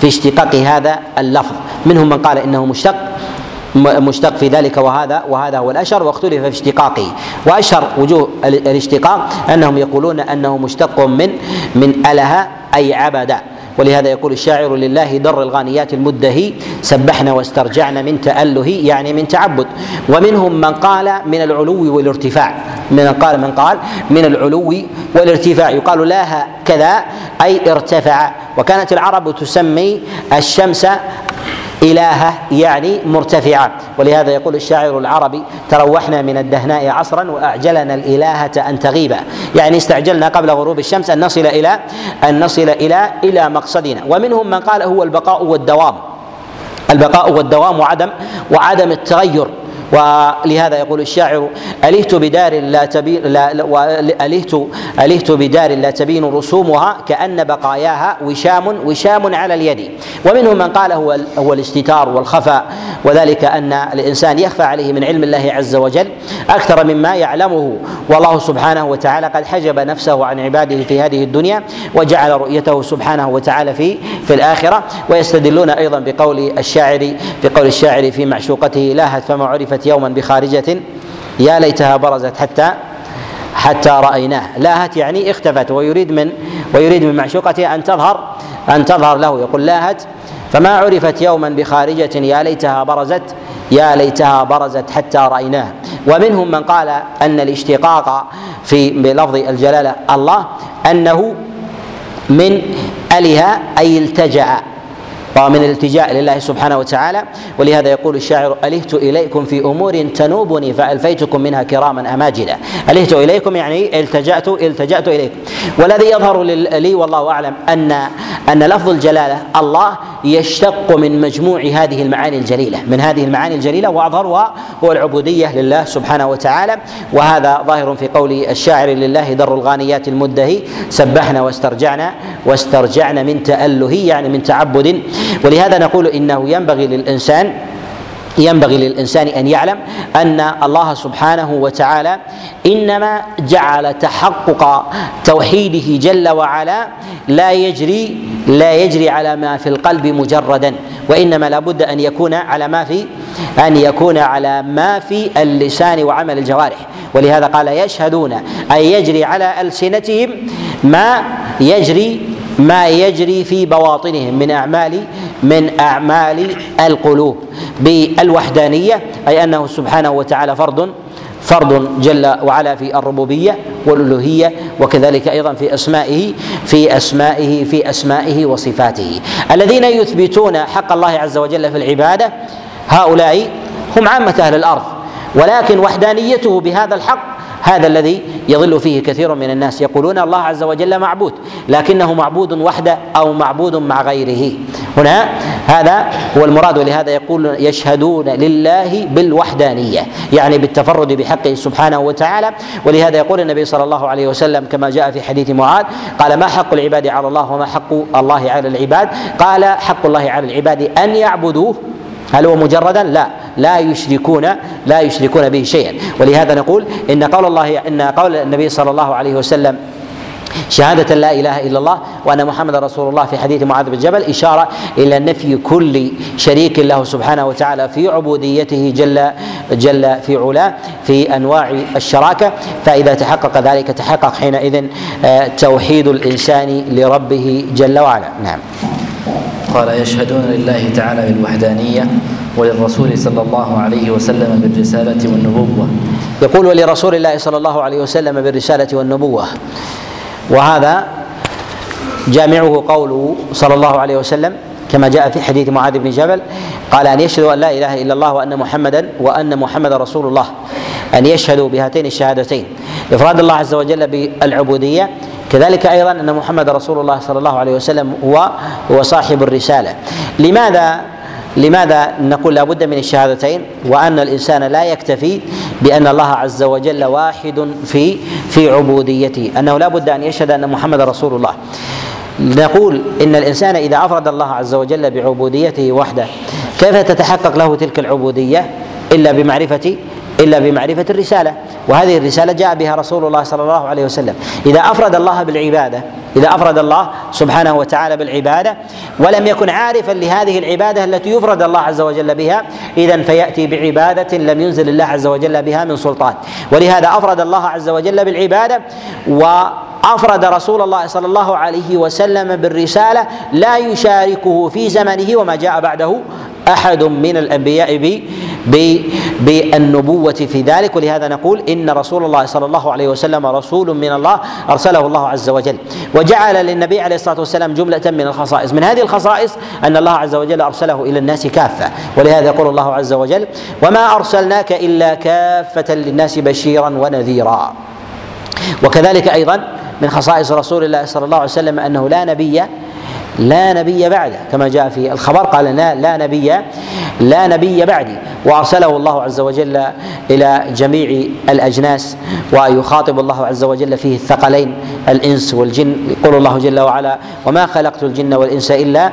في اشتقاق هذا اللفظ. منهم من قال إنه مشتق مشتق في ذلك وهذا وهذا هو الأشهر. واختلف في اشتقاقه. وأشهر وجوه الاشتقاق أنهم يقولون أنه مشتق من من أله أي عبد. ولهذا يقول الشاعر لله در الغانيات المدهي سبحنا واسترجعنا من تأله يعني من تعبد. ومنهم من قال من العلو والارتفاع. من قال من قال من العلو والارتفاع. يقال لها كذا أي ارتفع. وكانت العرب تسمي الشمس إلهة يعني مرتفعة. ولهذا يقول الشاعر العربي تروحنا من الدهناء عصرا وأعجلنا الإلهة أن تغيب. يعني استعجلنا قبل غروب الشمس أن نصل إلى أن نصل إلى إلى مقصدنا. ومنهم من قال هو البقاء والدوام. البقاء والدوام وعدم وعدم التغير. ولهذا يقول الشاعر ألهت بدار لا تبين لا ألهت ألهت بدار لا تبين رسومها كأن بقاياها وشام وشام على اليد. ومنهم من قال هو هو الاستتار والخفاء وذلك أن الإنسان يخفى عليه من علم الله عز وجل أكثر مما يعلمه. والله سبحانه وتعالى قد حجب نفسه عن عباده في هذه الدنيا وجعل رؤيته سبحانه وتعالى في في الآخرة. ويستدلون أيضا بقول الشاعر بقول الشاعر في معشوقته لاهت فما عرفت عرفت يوما بخارجة يا ليتها برزت حتى حتى رأيناه. لاهت يعني اختفت. ويريد من ويريد من معشوقته أن تظهر أن تظهر له. يقول لاهت فما عرفت يوما بخارجة يا ليتها برزت يا ليتها برزت حتى رأيناه. ومنهم من قال أن الاشتقاق في بلفظ الجلالة الله أنه من أله أي التجأ. ومن الالتجاء لله سبحانه وتعالى. ولهذا يقول الشاعر ألهت إليكم في أمور تنوبني فألفيتكم منها كراما أماجدا ألهت إليكم يعني التجأت التجأت إليكم والذي يظهر لي والله أعلم أن أن لفظ الجلالة الله يشتق من مجموع هذه المعاني الجليلة من هذه المعاني الجليلة وأظهرها هو العبودية لله سبحانه وتعالى. وهذا ظاهر في قول الشاعر لله در الغانيات المدهي سبحنا واسترجعنا واسترجعنا من تأله يعني من تعبد ولهذا نقول إنه ينبغي للانسان ينبغي للإنسان أن يعلم أن الله سبحانه وتعالى إنما جعل تحقق توحيده جل وعلا لا يجري لا يجري على ما في القلب مجردا وإنما لابد أن يكون على ما في أن يكون على ما في اللسان وعمل الجوارح. ولهذا قال يشهدون اي يجري على ألسنتهم ما يجري ما يجري في بواطنهم من أعمال من أعمال القلوب بالوحدانية أي أنه سبحانه وتعالى فرد فرد جل وعلا في الربوبية والألوهية وكذلك أيضا في أسمائه في أسمائه في أسمائه وصفاته. الذين يثبتون حق الله عز وجل في العبادة هؤلاء هم عامة أهل الأرض ولكن وحدانيته بهذا الحق هذا الذي يضل فيه كثير من الناس يقولون الله عز وجل معبود لكنه معبود وحده أو معبود مع غيره. هنا هذا هو المراد ولهذا يقول يشهدون لله بالوحدانية يعني بالتفرد بحقه سبحانه وتعالى. ولهذا يقول النبي صلى الله عليه وسلم كما جاء في حديث معاذ قال ما حق العباد على الله وما حق الله على العباد؟ قال حق الله على العباد أن يعبدوه هل هو مجردا؟ لا. لا يشركون لا يشركون به شيئا. ولهذا نقول إن قول الله إن قول النبي صلى الله عليه وسلم شهادة لا إله إلا الله وأن محمد رسول الله في حديث معاذ بن جبل إشارة إلى نفي كل شريك له سبحانه وتعالى في عبوديته جل جل في علاه في أنواع الشراكة. فإذا تحقق ذلك تحقق حينئذ آه، توحيد الإنسان لربه جل وعلا. نعم. قال يشهدون لله تعالى بالوحدانية وللرسول صلى الله عليه وسلم بالرسالة والنبوة. يقول ولرسول الله صلى الله عليه وسلم بالرسالة والنبوة. وهذا جامعه قوله صلى الله عليه وسلم كما جاء في حديث معاذ بن جبل قال أن يشهدوا أن لا إله إلا الله وأن محمدا وأن محمدا رسول الله. أن يشهدوا بهاتين الشهادتين. إفراد الله عز وجل بالعبودية كذلك أيضا أن محمد رسول الله صلى الله عليه وسلم هو هو صاحب الرسالة. لماذا؟ لماذا نقول لا بد من الشهادتين؟ وأن الإنسان لا يكتفي بأن الله عز وجل واحد في في عبوديته. أنه لا بد أن يشهد أن محمد رسول الله. نقول إن الإنسان إذا أفرد الله عز وجل بعبوديته وحده كيف تتحقق له تلك العبودية؟ إلا بمعرفة إلا بمعرفة الرسالة. وهذه الرسالة جاء بها رسول الله صلى الله عليه وسلم. إذا أفرد الله بالعبادة إذا أفرد الله سبحانه وتعالى بالعبادة ولم يكن عارفا لهذه العبادة التي يفرد الله عز وجل بها اذا فيأتي بعبادة لم ينزل الله عز وجل بها من سلطان. ولهذا أفرد الله عز وجل بالعبادة وأفرد رسول الله صلى الله عليه وسلم بالرسالة لا يشاركه في زمنه وما جاء بعده أحد من الأنبياء بالنبوة في ذلك. ولهذا نقول إن رسول الله صلى الله عليه وسلم رسول من الله أرسله الله عز وجل. وجعل للنبي عليه الصلاة والسلام جملة من الخصائص. من هذه الخصائص أن الله عز وجل أرسله إلى الناس كافة. ولهذا يقول الله عز وجل وما أرسلناك إلا كافة للناس بشيرا ونذيرا. وكذلك أيضا من خصائص رسول الله صلى الله عليه وسلم أنه لا نبي لا نبي بعده كما جاء في الخبر قال لا, لا نبي لا نبي بعدي. وأرسله الله عز وجل إلى جميع الأجناس ويخاطب الله عز وجل فيه الثقلين الإنس والجن يقول الله جل وعلا وما خلقت الجن والإنس إلا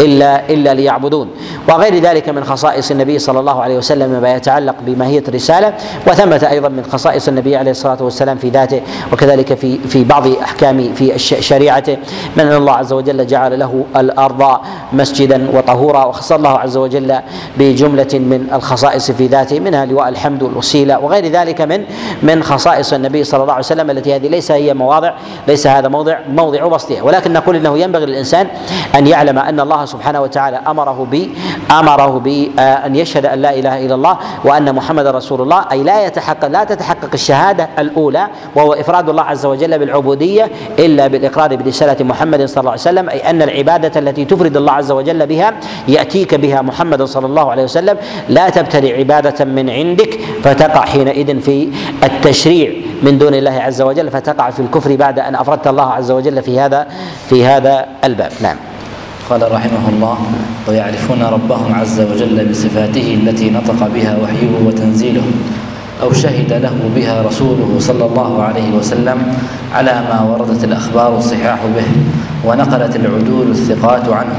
إلا إلا ليعبدون. وغير ذلك من خصائص النبي صلى الله عليه وسلم ما يتعلق بماهية الرسالة وثمة أيضا من خصائص النبي عليه الصلاة والسلام في ذاته وكذلك في في بعض أحكام في شريعته. من الله عز وجل جعل له الأرض مسجدا وطهورا وخص الله عز وجل بجملة من الخصائص في ذاته منها لواء الحمد والوسيله وغير ذلك من من خصائص النبي صلى الله عليه وسلم التي هذه ليس هي مواضع ليس هذا موضع موضع بسطها ولكن نقول إنه ينبغي للإنسان أن يعلم أن الله سبحانه وتعالى أمره ب أمره بان يشهد أن لا إله إلا الله وأن محمد رسول الله أي لا يتحقق لا تتحقق الشهادة الأولى وهو إفراد الله عز وجل بالعبودية إلا بالإقرار برسالة محمد صلى الله عليه وسلم أي أن العبادة التي تفرد الله عز وجل بها يأتيك بها محمد صلى الله عليه وسلم. لا تبتدع عبادة من عندك فتقع حينئذ في التشريع من دون الله عز وجل فتقع في الكفر بعد أن أفردت الله عز وجل في هذا في هذا الباب. نعم. قال رحمه الله ويعرفون ربهم عز وجل بصفاته التي نطق بها وحيه وتنزيله أو شهد له بها رسوله صلى الله عليه وسلم على ما وردت الأخبار الصحاح به ونقلت العدول الثقات عنه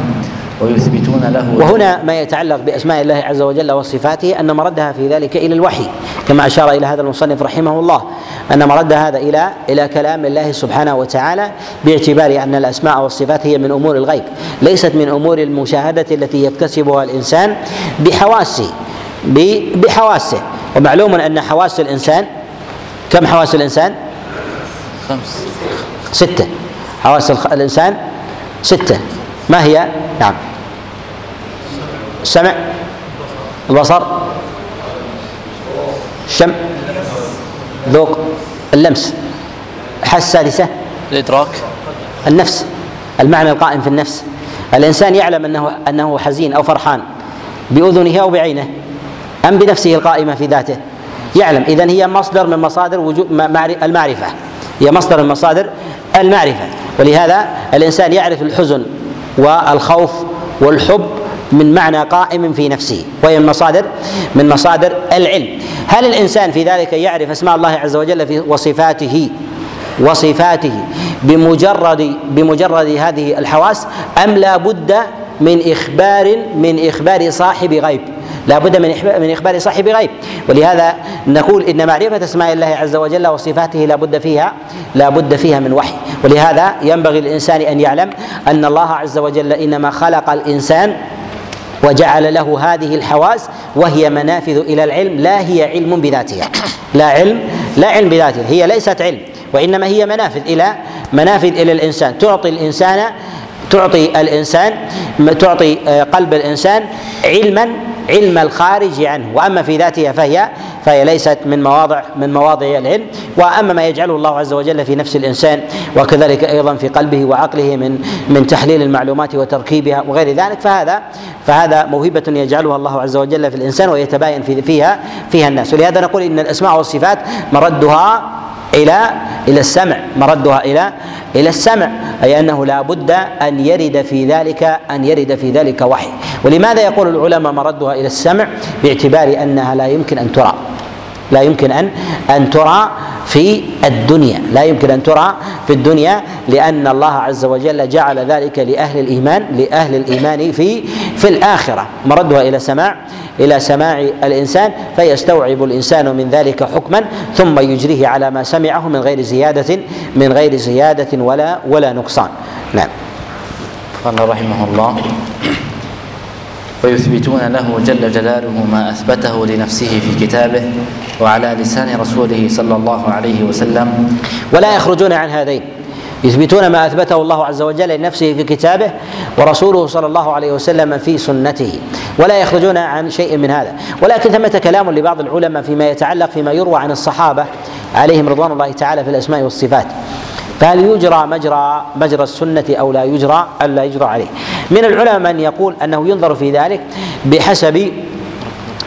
ويثبتون له وهنا ما يتعلق بأسماء الله عز وجل وصفاته أن مردها في ذلك إلى الوحي كما أشار إلى هذا المصنف رحمه الله أن مرد هذا إلى إلى كلام الله سبحانه وتعالى باعتبار أن الأسماء والصفات هي من أمور الغيب ليست من أمور المشاهدة التي يكتسبها الإنسان بحواسه بحواسه. ومعلوم أن حواس الإنسان كم حواس الإنسان؟ خمس. ستة. حواس الإنسان ستة. ما هي؟ نعم. السمع البصر الشم ذوق اللمس. الحاسة السادسة. الإدراك. النفس. المعنى القائم في النفس. الإنسان يعلم أنه أنه حزين أو فرحان بأذنه أو بعينه. أم بنفسه القائمة في ذاته. يعلم. إذا هي مصدر من مصادر وجود المعرفة. هي مصدر من مصادر المعرفة. ولهذا الإنسان يعرف الحزن والخوف والحب من معنى قائم في نفسه وهي من مصادر من مصادر العلم. هل الإنسان في ذلك يعرف أسماء الله عز وجل في وصفاته؟ وصفاته. بمجرد بمجرد هذه الحواس أم لا بد من أخبار من إخبار صاحب غيب؟ لا بد من من إخبار صاحب غيب. ولهذا نقول إن معرفة أسماء الله عز وجل وصفاته لا بد فيها لا بد فيها من وحي. ولهذا ينبغي للإنسان أن يعلم أن الله عز وجل إنما خلق الإنسان وجعل له هذه الحواس وهي منافذ إلى العلم لا هي علم بذاتها. لا علم لا علم بذاتها. هي ليست علم وإنما هي منافذ إلى منافذ إلى الإنسان. تعطي الانسان تعطي الانسان تعطي آه، قلب الإنسان علما علم الخارج عنه. وأما في ذاتها فهي فهي ليست من مواضع من مواضع العلم. وأما ما يجعله الله عز وجل في نفس الإنسان وكذلك أيضا في قلبه وعقله من من تحليل المعلومات وتركيبها وغير ذلك. فهذا فهذا موهبة يجعلها الله عز وجل في الإنسان ويتباين في فيها فيها الناس. ولهذا نقول إن الأسماء والصفات مردها إلى إلى السمع. مردها إلى إلى السمع. أي أنه لا بد أن يرد في ذلك أن يرد في ذلك وحي. ولماذا يقول العلماء مردها إلى السمع؟ باعتبار أنها لا يمكن أن ترى. لا يمكن ان أن ترى في الدنيا. لا يمكن أن ترى في الدنيا لأن الله عز وجل جعل ذلك لأهل الإيمان لأهل الإيمان في في الآخرة. مردها إلى سماع إلى سماع الإنسان فيستوعب الإنسان من ذلك حكما ثم يجريه على ما سمعه من غير زياده من غير زيادة ولا ولا نقصان. نعم. قال رحمه الله ويثبتون له جل جلاله ما أثبته لنفسه في كتابه وعلى لسان رسوله صلى الله عليه وسلم. ولا يخرجون عن هذين. يثبتون ما أثبته الله عز وجل لنفسه في كتابه ورسوله صلى الله عليه وسلم في سنته. ولا يخرجون عن شيء من هذا. ولكن ثمة كلام لبعض العلماء فيما يتعلق فيما يروى عن الصحابة عليهم رضوان الله تعالى في الأسماء والصفات. فهل يجرى مجرى مجرى السنة أو لا يجرى أو لا يجرى عليه. من العلماء من يقول أنه ينظر في ذلك بحسب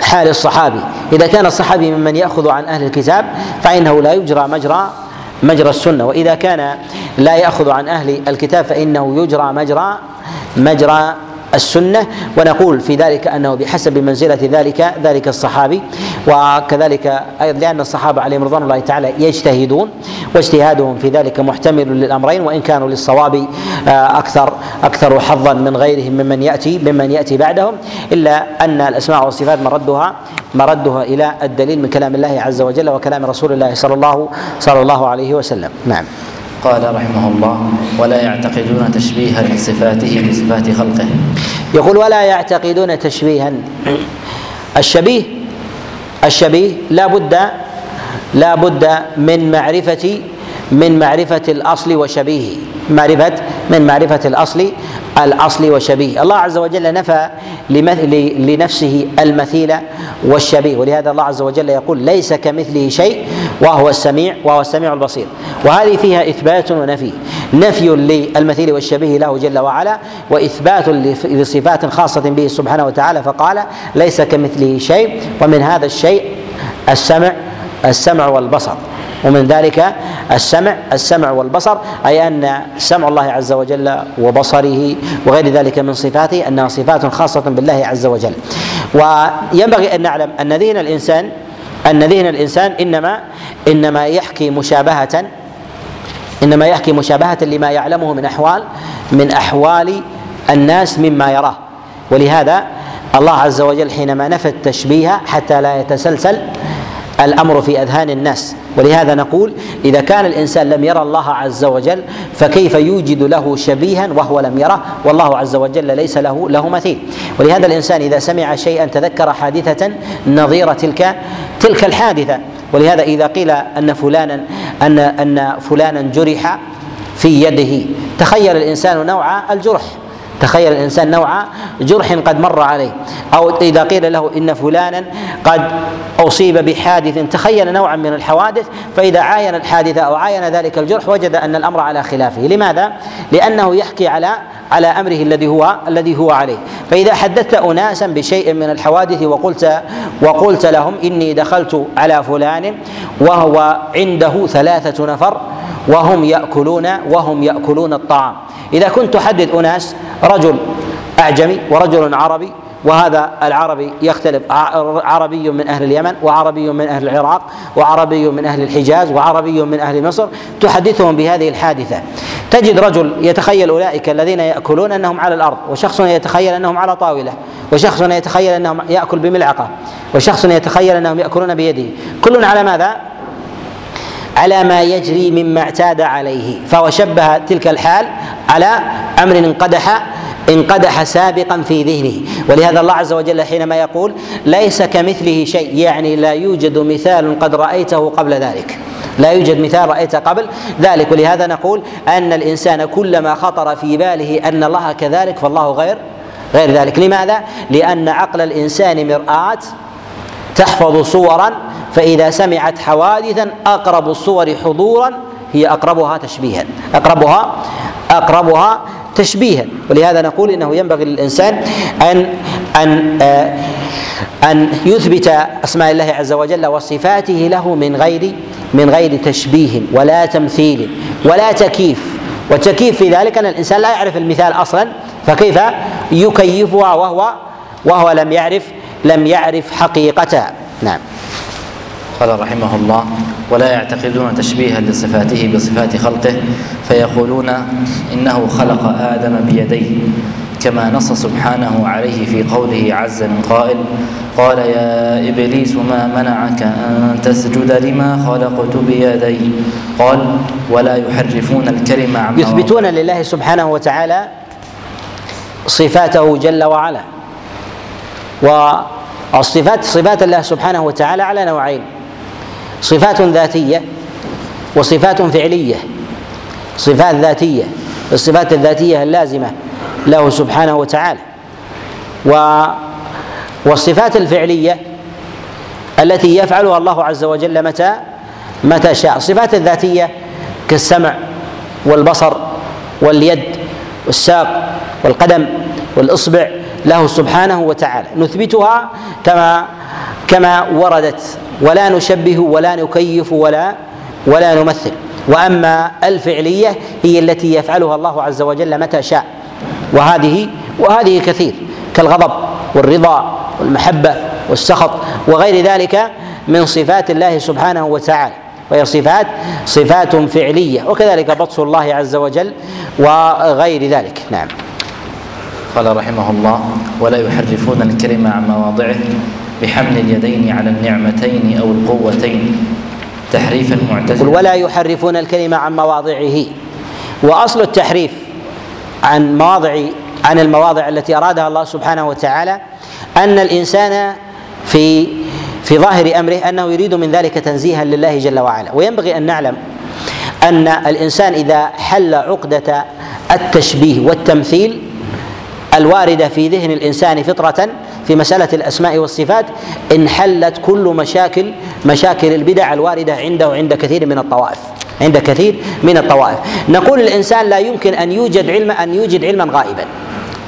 حال الصحابي. إذا كان الصحابي ممن يأخذ عن أهل الكتاب فإنه لا يجرى مجرى مجرى السنة. وإذا كان لا يأخذ عن أهل الكتاب فإنه يجرى مجرى مجرى السنة ونقول في ذلك أنه بحسب منزلة ذلك ذلك الصحابي. وكذلك لأن الصحابة عليهم رضوان الله تعالى يجتهدون واجتهادهم في ذلك محتمل للأمرين وإن كانوا للصواب آه، أكثر أكثر حظا من غيرهم ممن يأتي ممن يأتي بعدهم. إلا أن الأسماء والصفات مردها مردها إلى الدليل من كلام الله عز وجل وكلام رسول الله صلى الله صلى الله عليه وسلم. نعم. قال رحمه الله ولا يعتقدون تشبيها صفاته بصفات خلقه. يقول ولا يعتقدون تشبيها. الشبيه الشبيه لا بد لا بد من معرفة من معرفة الأصل وشبيهه معرفة من معرفة الأصل الأصل وشبيه. الله عز وجل نفى لنفسه المثيل والشبيه ولهذا الله عز وجل يقول ليس كمثله شيء وهو السميع وهو السميع البصير. وهذه فيها إثبات ونفي. نفي للمثيل والشبيه له جل وعلا وإثبات لصفات خاصة به سبحانه وتعالى فقال ليس كمثله شيء ومن هذا الشيء السمع السمع والبصر. ومن ذلك السمع السمع والبصر أي أن سمع الله عز وجل وبصره وغير ذلك من صفاته أنها صفات خاصة بالله عز وجل. وينبغي أن نعلم أن ذهن الإنسان أن ذهن الإنسان انما إنما يحكي مشابهه إنما يحكي مشابهة لما يعلمه من احوال من أحوال الناس مما يراه. ولهذا الله عز وجل حينما نفى التشبيه حتى لا يتسلسل الأمر في أذهان الناس. ولهذا نقول إذا كان الإنسان لم يرى الله عز وجل فكيف يوجد له شبيها وهو لم يره؟ والله عز وجل ليس له له مثيل. ولهذا الإنسان إذا سمع شيئا تذكر حادثة نظير تلك تلك الحادثة. ولهذا إذا قيل أن فلانا أن أن فلانا جرح في يده تخيل الإنسان نوع الجرح. تخيل الإنسان نوع جرح قد مر عليه أو إذا قيل له إن فلانا قد أصيب بحادث تخيل نوعا من الحوادث فإذا عاين الحادثه أو عاين ذلك الجرح وجد أن الأمر على خلافه. لماذا؟ لأنه يحكي على على أمره الذي هو الذي هو عليه. فإذا حدثت اناسا بشيء من الحوادث وقلت وقلت لهم إني دخلت على فلان وهو عنده ثلاثة نفر وهم يأكلون وهم يأكلون الطعام. إذا كنت تحدث أناس رجل أعجمي ورجل عربي وهذا العربي يختلف. عربي من أهل اليمن وعربي من أهل العراق وعربي من أهل الحجاز وعربي من أهل مصر. تحدثهم بهذه الحادثة. تجد رجل يتخيل أولئك الذين يأكلون أنهم على الأرض وشخص يتخيل أنهم على طاولة وشخص يتخيل أنهم يأكل بملعقة وشخص يتخيل أنهم يأكلون بيده. كل على ماذا؟ على ما يجري مما اعتاد عليه. فهو شبه تلك الحال على أمر انقدح انقدح سابقا في ذهنه. ولهذا الله عز وجل حينما يقول ليس كمثله شيء يعني لا يوجد مثال قد رأيته قبل ذلك. لا يوجد مثال رايته قبل ذلك. ولهذا نقول أن الإنسان كلما خطر في باله أن الله كذلك فالله غير غير ذلك. لماذا؟ لأن عقل الإنسان مرآة تحفظ صورا فإذا سمعت حوادثا أقرب الصور حضورا هي أقربها تشبيها. أقربها أقربها تشبيها. ولهذا نقول إنه ينبغي للإنسان ان أن آه، أن يثبت أسماء الله عز وجل وصفاته له من غير من غير تشبيه ولا تمثيل ولا تكييف. والتكييف في ذلك أن الإنسان لا يعرف المثال أصلا فكيف يكيفها وهو وهو لم يعرف لم يعرف حقيقتها. نعم. قال رحمه الله ولا يعتقدون تشبيها لصفاته بصفات خلقه فيقولون إنه خلق آدم بيديه كما نص سبحانه عليه في قوله عز من قائل قال يا إبليس ما منعك أن تسجد لما خلقت بيدي؟ قال ولا يحرفون الكلمة عن يثبتون لله سبحانه وتعالى صفاته جل وعلا والصفات صفات الله سبحانه وتعالى على نوعين صفات ذاتية وصفات فعلية. صفات ذاتية. الصفات الذاتية اللازمة له سبحانه وتعالى. و والصفات الفعلية التي يفعلها الله عز وجل متى؟ متى شاء. الصفات الذاتية كالسمع والبصر واليد والساق والقدم والإصبع له سبحانه وتعالى. نثبتها كما كما وردت ولا نشبه ولا نكيف ولا ولا نمثل. وأما الفعلية هي التي يفعلها الله عز وجل متى شاء. وهذه وهذه كثير كالغضب والرضا والمحبة والسخط وغير ذلك من صفات الله سبحانه وتعالى. وهي صفات صفات فعلية وكذلك بطش الله عز وجل وغير ذلك. نعم. قال رحمه الله ولا يحرفون الكلمة عن مواضعه بحمل اليدين على النعمتين أو القوتين تحريف المعتزلة ولا يحرفون الكلمة عن مواضعه. وأصل التحريف عن مواضع عن المواضع التي أرادها الله سبحانه وتعالى أن الإنسان في في ظاهر أمره أنه يريد من ذلك تنزيها لله جل وعلا. وينبغي أن نعلم أن الإنسان إذا حل عقدة التشبيه والتمثيل الواردة في ذهن الإنسان فطرة في مسألة الأسماء والصفات انحلت كل مشاكل مشاكل البدع الواردة عنده عند كثير من الطوائف عند كثير من الطوائف. نقول الإنسان لا يمكن أن يوجد علم أن يوجد علما غائبا.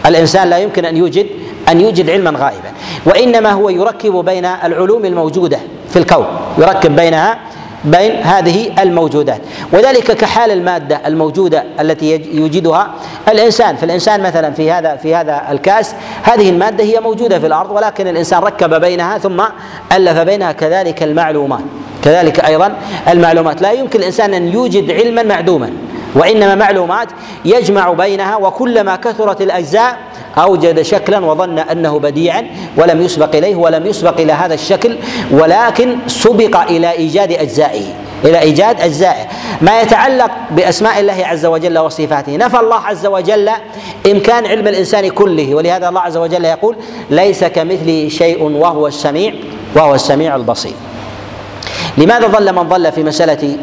الإنسان لا يمكن أن يوجد أن يوجد علما غائبا. وإنما هو يركب بين العلوم الموجودة في الكون يركب بينها بين هذه الموجودات. وذلك كحال المادة الموجودة التي يوجدها الإنسان. فالإنسان مثلا في هذا في هذا الكاس هذه المادة هي موجودة في الأرض ولكن الإنسان ركب بينها ثم ألف بينها كذلك المعلومات. كذلك أيضا المعلومات. لا يمكن الإنسان أن يوجد علما معدوما. وإنما معلومات يجمع بينها وكلما كثرت الأجزاء أوجد شكلا وظن أنه بديعا ولم يسبق إليه ولم يسبق إلى هذا الشكل ولكن سبق إلى إيجاد أجزائه إلى إيجاد أجزائه. ما يتعلق بأسماء الله عز وجل وصفاته. نفى الله عز وجل إمكان علم الإنسان كله ولهذا الله عز وجل يقول ليس كمثله شيء وهو السميع وهو السميع البصير. لماذا ظل من ظل في مسألة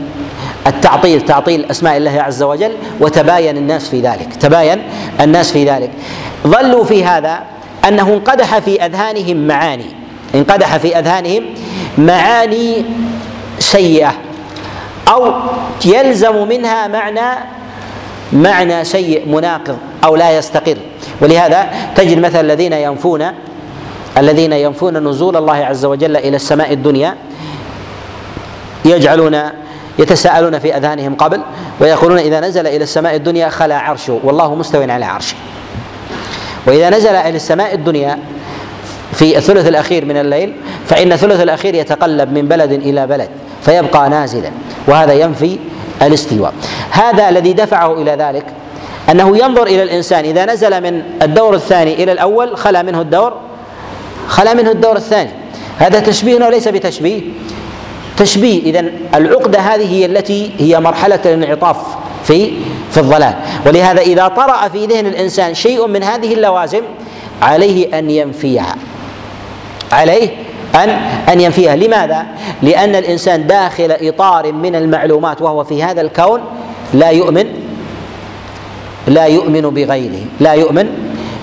التعطيل تعطيل أسماء الله عز وجل وتباين الناس في ذلك تباين الناس في ذلك. ظلوا في هذا أنه انقدح في أذهانهم معاني انقدح في أذهانهم معاني سيئة أو يلزم منها معنى معنى سيء مناقض أو لا يستقر. ولهذا تجد مثلا الذين ينفون الذين ينفون نزول الله عز وجل إلى السماء الدنيا يجعلون يتساءلون في اذهانهم قبل ويقولون إذا نزل إلى السماء الدنيا خلا عرشه والله مستو على عرشه. وإذا نزل إلى السماء الدنيا في الثلث الأخير من الليل فإن الثلث الأخير يتقلب من بلد إلى بلد فيبقى نازلا وهذا ينفي الاستواء. هذا الذي دفعه إلى ذلك أنه ينظر إلى الإنسان إذا نزل من الدور الثاني إلى الأول خلا منه الدور خلا منه الدور الثاني. هذا تشبيه وليس بتشبيه تشبيه. اذا العقدة هذه هي التي هي مرحلة الانعطاف في في الضلال. ولهذا إذا طرأ في ذهن الإنسان شيء من هذه اللوازم عليه أن ينفيها. عليه أن أن ينفيها. لماذا؟ لأن الإنسان داخل إطار من المعلومات وهو في هذا الكون لا يؤمن لا يؤمن بغيره لا يؤمن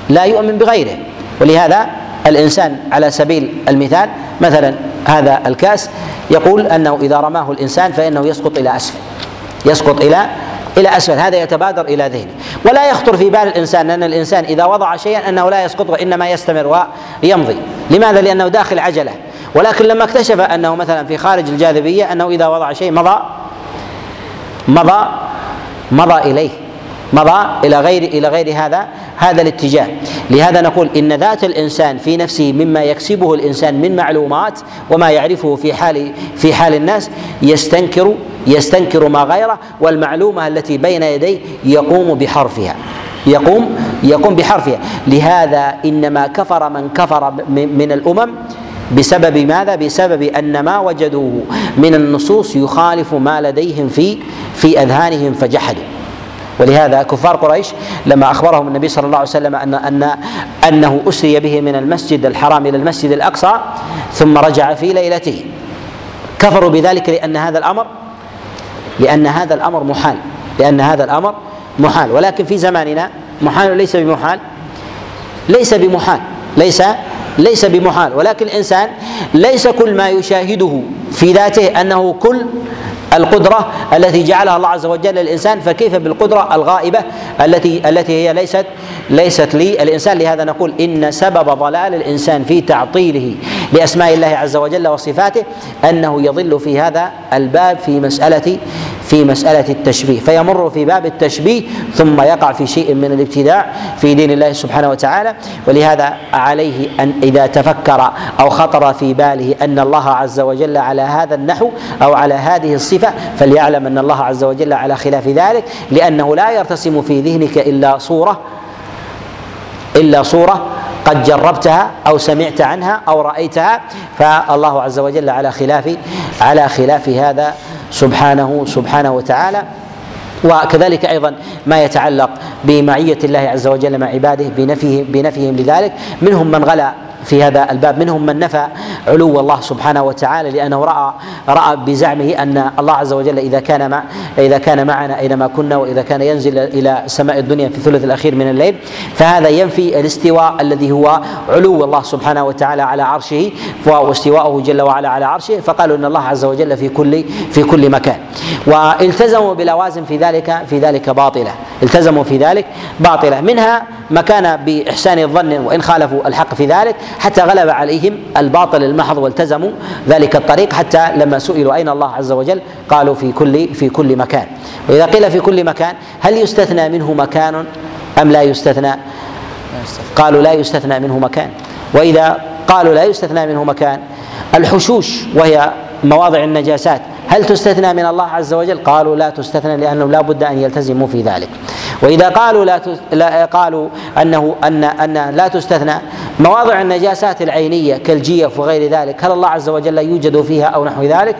لا يؤمن بغيره. ولهذا الإنسان على سبيل المثال مثلا هذا الكاس يقول أنه إذا رماه الإنسان فإنه يسقط إلى أسفل. يسقط إلى إلى أسفل. هذا يتبادر إلى ذهنه. ولا يخطر في بال الإنسان أن الإنسان إذا وضع شيئا أنه لا يسقط وإنما يستمر ويمضي. لماذا؟ لأنه داخل عجلة. ولكن لما اكتشف أنه مثلا في خارج الجاذبية أنه إذا وضع شيء مضى مضى مضى إليه. مضى إلى غير إلى غير هذا هذا الاتجاه. لهذا نقول إن ذات الإنسان في نفسه مما يكسبه الإنسان من معلومات وما يعرفه في حال في حال الناس يستنكر يستنكر ما غيره والمعلومة التي بين يديه يقوم بحرفها. يقوم يقوم بحرفها. لهذا إنما كفر من كفر من الأمم بسبب ماذا؟ بسبب أن ما وجدوه من النصوص يخالف ما لديهم في في أذهانهم فجحدوا. ولهذا كفار قريش لما أخبرهم النبي صلى الله عليه وسلم ان ان أنه أسري به من المسجد الحرام إلى المسجد الأقصى ثم رجع في ليلته. كفروا بذلك لأن هذا الامر لأن هذا الأمر محال. لأن هذا الأمر محال. ولكن في زماننا محال ليس بمحال. ليس بمحال. ليس ليس بمحال. ولكن الانسان ليس كل ما يشاهده في ذاته أنه كل القدرة التي جعلها الله عز وجل للإنسان فكيف بالقدرة الغائبة التي التي هي ليست ليست للإنسان لهذا نقول إن سبب ضلال الإنسان في تعطيله لأسماء الله عز وجل وصفاته أنه يضل في هذا الباب في مسألة في مسألة التشبيه فيمر في باب التشبيه ثم يقع في شيء من الابتداع في دين الله سبحانه وتعالى ولهذا عليه أن إذا تفكر أو خطر في باله أن الله عز وجل على هذا النحو أو على هذه الصفة فليعلم أن الله عز وجل على خلاف ذلك لأنه لا يرتسم في ذهنك إلا صورة إلا صورة قد جربتها أو سمعت عنها أو رأيتها فالله عز وجل على خلاف على خلاف هذا سبحانه سبحانه وتعالى. وكذلك أيضا ما يتعلق بمعية الله عز وجل مع عباده بنفيه بنفيهم لذلك. منهم من غلا في هذا الباب. منهم من نفى علو الله سبحانه وتعالى لأنه راى رأى بزعمه أن الله عز وجل إذا كان مع إذا كان معنا أينما كنا وإذا كان ينزل إلى سماء الدنيا في الثلث الأخير من الليل فهذا ينفي الاستواء الذي هو علو الله سبحانه وتعالى على عرشه واستواءه جل وعلا على عرشه فقالوا إن الله عز وجل في كل في كل مكان. والتزموا بلوازم في ذلك في ذلك باطلة. التزموا في ذلك باطلة. منها ما كان بإحسان الظن وإن خالفوا الحق في ذلك حتى غلب عليهم الباطل المحض والتزموا ذلك الطريق حتى لما سئلوا أين الله عز وجل؟ قالوا في كل في كل مكان. وإذا قيل في كل مكان هل يستثنى منه مكان أم لا يستثنى؟ قالوا لا يستثنى منه مكان. وإذا قالوا لا يستثنى منه مكان الحشوش وهي مواضع النجاسات هل تستثنى من الله عز وجل؟ قالوا لا تستثنى لأنهم لا بد أن يلتزموا في ذلك. وإذا قالوا لا, لا قالوا أنه أن أن لا تستثنى مواضع النجاسات العينية كالجيف وغير ذلك، هل الله عز وجل يوجد فيها أو نحو ذلك؟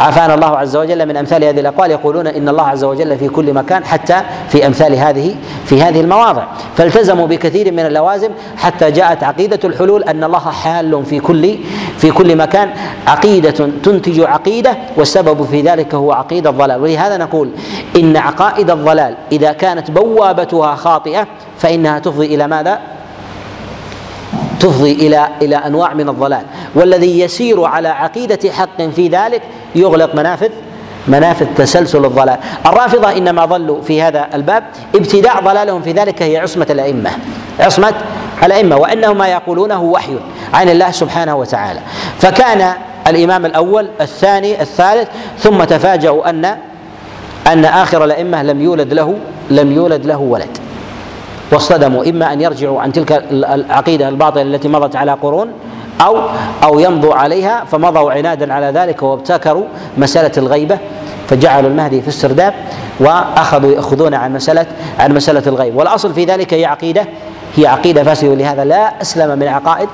عافانا الله عز وجل من أمثال هذه الأقوال. يقولون إن الله عز وجل في كل مكان حتى في أمثال هذه في هذه المواضع. فالتزموا بكثير من اللوازم حتى جاءت عقيدة الحلول أن الله حال في كل في كل مكان. عقيدة تنتج عقيدة والسبب في ذلك هو عقيدة الضلال. ولهذا نقول إن عقائد الضلال إذا كانت بوابتها خاطئة فإنها تفضي إلى ماذا؟ تفضي إلى إلى أنواع من الضلال. والذي يسير على عقيدة حق في ذلك يغلق منافذ منافذ تسلسل الضلال. الرافضة إنما ضلوا في هذا الباب ابتداء ضلالهم في ذلك هي عصمة الأئمة. عصمة الأئمة وأنه ما يقولونه وحي عن الله سبحانه وتعالى. فكان الإمام الأول الثاني الثالث ثم تفاجأوا أن أن آخر الأئمة لم يولد له لم يولد له ولد. واصطدموا إما أن يرجعوا عن تلك العقيدة الباطلة التي مضت على قرون أو أو يمضوا عليها فمضوا عنادا على ذلك وابتكروا مسألة الغيبة فجعلوا المهدي في السرداب وأخذوا يأخذون عن مساله عن مسألة الغيب. والأصل في ذلك هي عقيدة هي عقيدة فاسدة ولهذا لا أسلم من عقائد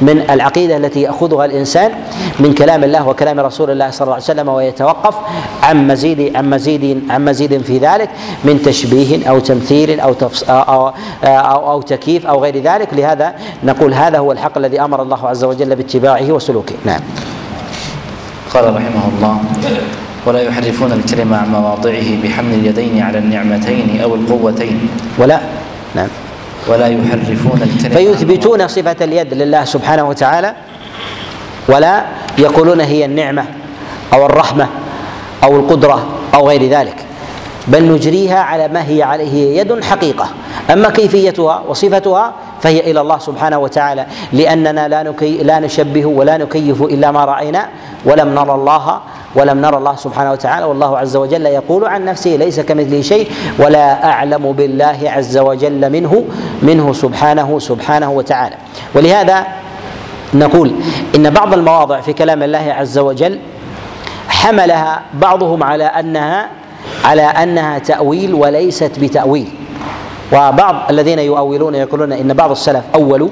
من العقيدة التي يأخذها الإنسان من كلام الله وكلام رسول الله صلى الله عليه وسلم ويتوقف عن مزيد عن مزيد عن مزيد في ذلك من تشبيه أو تمثيل أو, أو, أو, أو تكييف أو غير ذلك. لهذا نقول هذا هو الحق الذي أمر الله عز وجل باتباعه وسلوكه. نعم. قال رحمه الله ولا يحرفون الكلمة عن مواضعه بحمل اليدين على النعمتين أو القوتين. ولا. نعم. ولا يحرفون الكلمة فيثبتون صفة اليد لله سبحانه وتعالى ولا يقولون هي النعمة أو الرحمة أو القدرة أو غير ذلك. بل نجريها على ما هي عليه يد حقيقة. أما كيفيتها وصفتها فهي إلى الله سبحانه وتعالى. لأننا لا نكي لا نشبه ولا نكيف إلا ما رأينا. ولم نرى الله ولم نرى الله سبحانه وتعالى. والله عز وجل يقول عن نفسه ليس كمثله شيء. ولا أعلم بالله عز وجل منه منه سبحانه سبحانه وتعالى. ولهذا نقول إن بعض المواضع في كلام الله عز وجل حملها بعضهم على انها على أنها تأويل وليست بتأويل. وبعض الذين يؤولون يقولون إن بعض السلف اولوا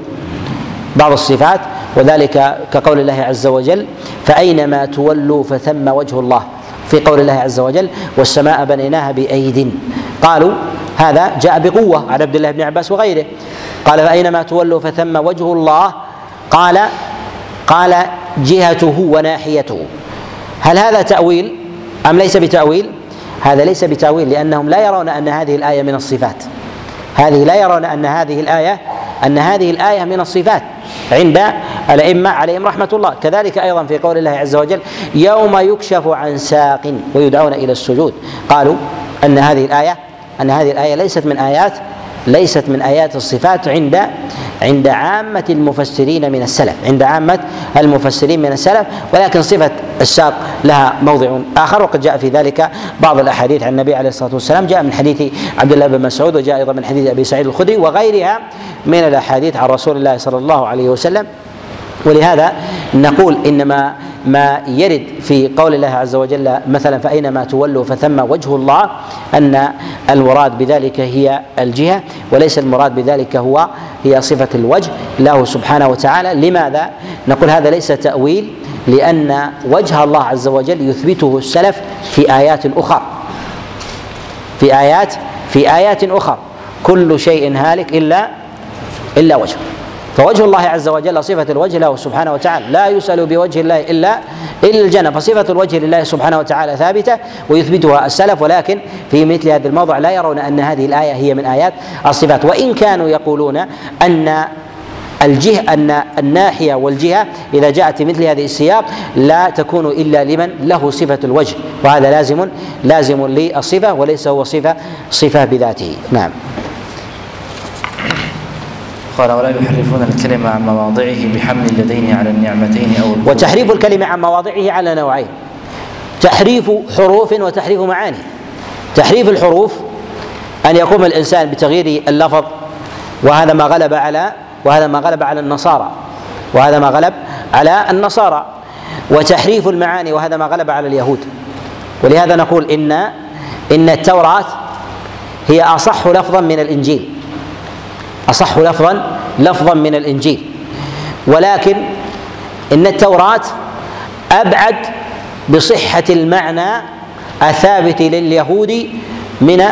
بعض الصفات وذلك كقول الله عز وجل فأينما تولوا فثم وجه الله في قول الله عز وجل والسماء بنيناها بأيد. قالوا هذا جاء بقوة عن عبد الله بن عباس وغيره. قال فأينما تولوا فثم وجه الله؟ قال قال جهته وناحيته. هل هذا تأويل أم ليس بتأويل؟ هذا ليس بتأويل لأنهم لا يرون أن هذه الآية من الصفات. هذه لا يرون أن هذه الآية أن هذه الآية من الصفات عند الأئمة عليهم رحمة الله. كذلك أيضا في قول الله عز وجل يوم يكشف عن ساق ويدعون إلى السجود. قالوا أن هذه الآية أن هذه الآية ليست من آيات ليست من آيات الصفات عند عند عامة المفسرين من السلف عند عامة المفسرين من السلف ولكن صفة الساق لها موضع آخر وقد جاء في ذلك بعض الأحاديث عن النبي عليه الصلاة والسلام جاء من حديث عبد الله بن مسعود وجاء أيضا من حديث أبي سعيد الخدري وغيرها من الأحاديث عن رسول الله صلى الله عليه وسلم. ولهذا نقول إنما ما يرد في قول الله عز وجل مثلا فأينما تولوا فثم وجه الله أن المراد بذلك هي الجهة وليس المراد بذلك هو هي صفة الوجه له سبحانه وتعالى. لماذا؟ نقول هذا ليس تأويل لأن وجه الله عز وجل يثبته السلف في آيات أخرى. في آيات في آيات أخرى. كل شيء هالك إلا إلا وجهه فوجه الله عز وجل صفة الوجه له سبحانه وتعالى. لا يسأل بوجه الله إلا إلا الجنة. فصفة الوجه لله سبحانه وتعالى ثابتة ويثبتها السلف ولكن في مثل هذا الموضع لا يرون أن هذه الآية هي من آيات الصفات. وإن كانوا يقولون أن الجهة أن الناحية والجهة إذا جاءت في مثل هذه السياق لا تكون إلا لمن له صفة الوجه وهذا لازم لازم للصفة وليس هو صفة صفة بذاته. نعم. قال ولا يحرفون الكلمة عن مواضعه بحمل اليدين على النعمتين أو وتحريف الكلمة عن مواضعه على نوعين تحريف حروف وتحريف معاني. تحريف الحروف أن يقوم الإنسان بتغيير اللفظ وهذا ما غلب على وهذا ما غلب على النصارى. وهذا ما غلب على النصارى. وتحريف المعاني وهذا ما غلب على اليهود. ولهذا نقول إن إن التوراة هي أصح لفظا من الإنجيل. أصح لفظا لفظا من الإنجيل. ولكن إن التوراة أبعد بصحة المعنى الثابت لليهود من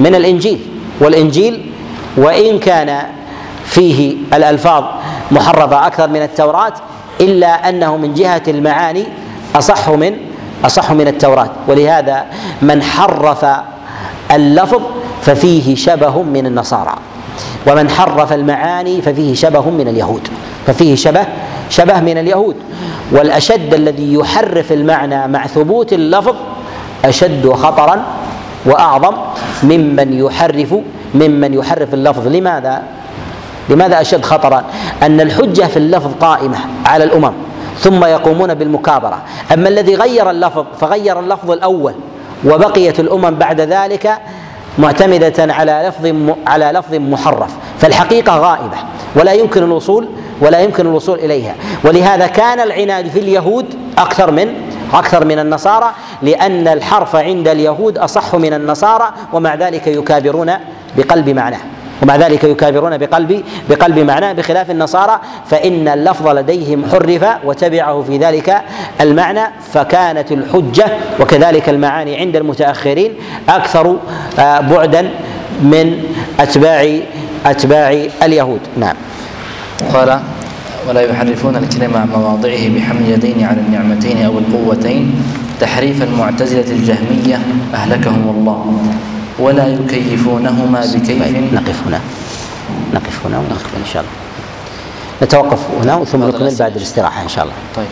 من الإنجيل. والإنجيل وإن كان فيه الألفاظ محرفة أكثر من التوراة إلا أنه من جهة المعاني أصح من أصح من التوراة. ولهذا من حرف اللفظ ففيه شبه من النصارى. ومن حرف المعاني ففيه شبه من اليهود. ففيه شبه شبه من اليهود. والأشد الذي يحرف المعنى مع ثبوت اللفظ أشد خطرا وأعظم ممن يحرف ممن يحرف اللفظ. لماذا؟ لماذا أشد خطرا؟ أن الحجة في اللفظ قائمة على الأمم ثم يقومون بالمكابرة. أما الذي غير اللفظ فغير اللفظ الأول وبقيت الأمم بعد ذلك معتمدة على لفظ على لفظ محرف. فالحقيقة غائبة ولا يمكن الوصول ولا يمكن الوصول إليها. ولهذا كان العناد في اليهود أكثر من أكثر من النصارى لأن الحرف عند اليهود أصح من النصارى ومع ذلك يكابرون بقلب معناه. ومع ذلك يكابرون بقلب بقلب معناه بخلاف النصارى فإن اللفظ لديهم حرف وتبعه في ذلك المعنى فكانت الحجة وكذلك المعاني عند المتأخرين أكثر آه، بعدا من أتباع أتباع اليهود. نعم. قال ولا يحرفون الكلمة عن مواضعه بحمل يدين على النعمتين أو القوتين تحريف المعتزلة الجهمية أهلكهم الله. ولا يكيفونهما بكيف. نقف هنا. نقف هنا ونقف إن شاء الله. نتوقف هنا ثم نكمل بعد الاستراحة إن شاء الله. طيب.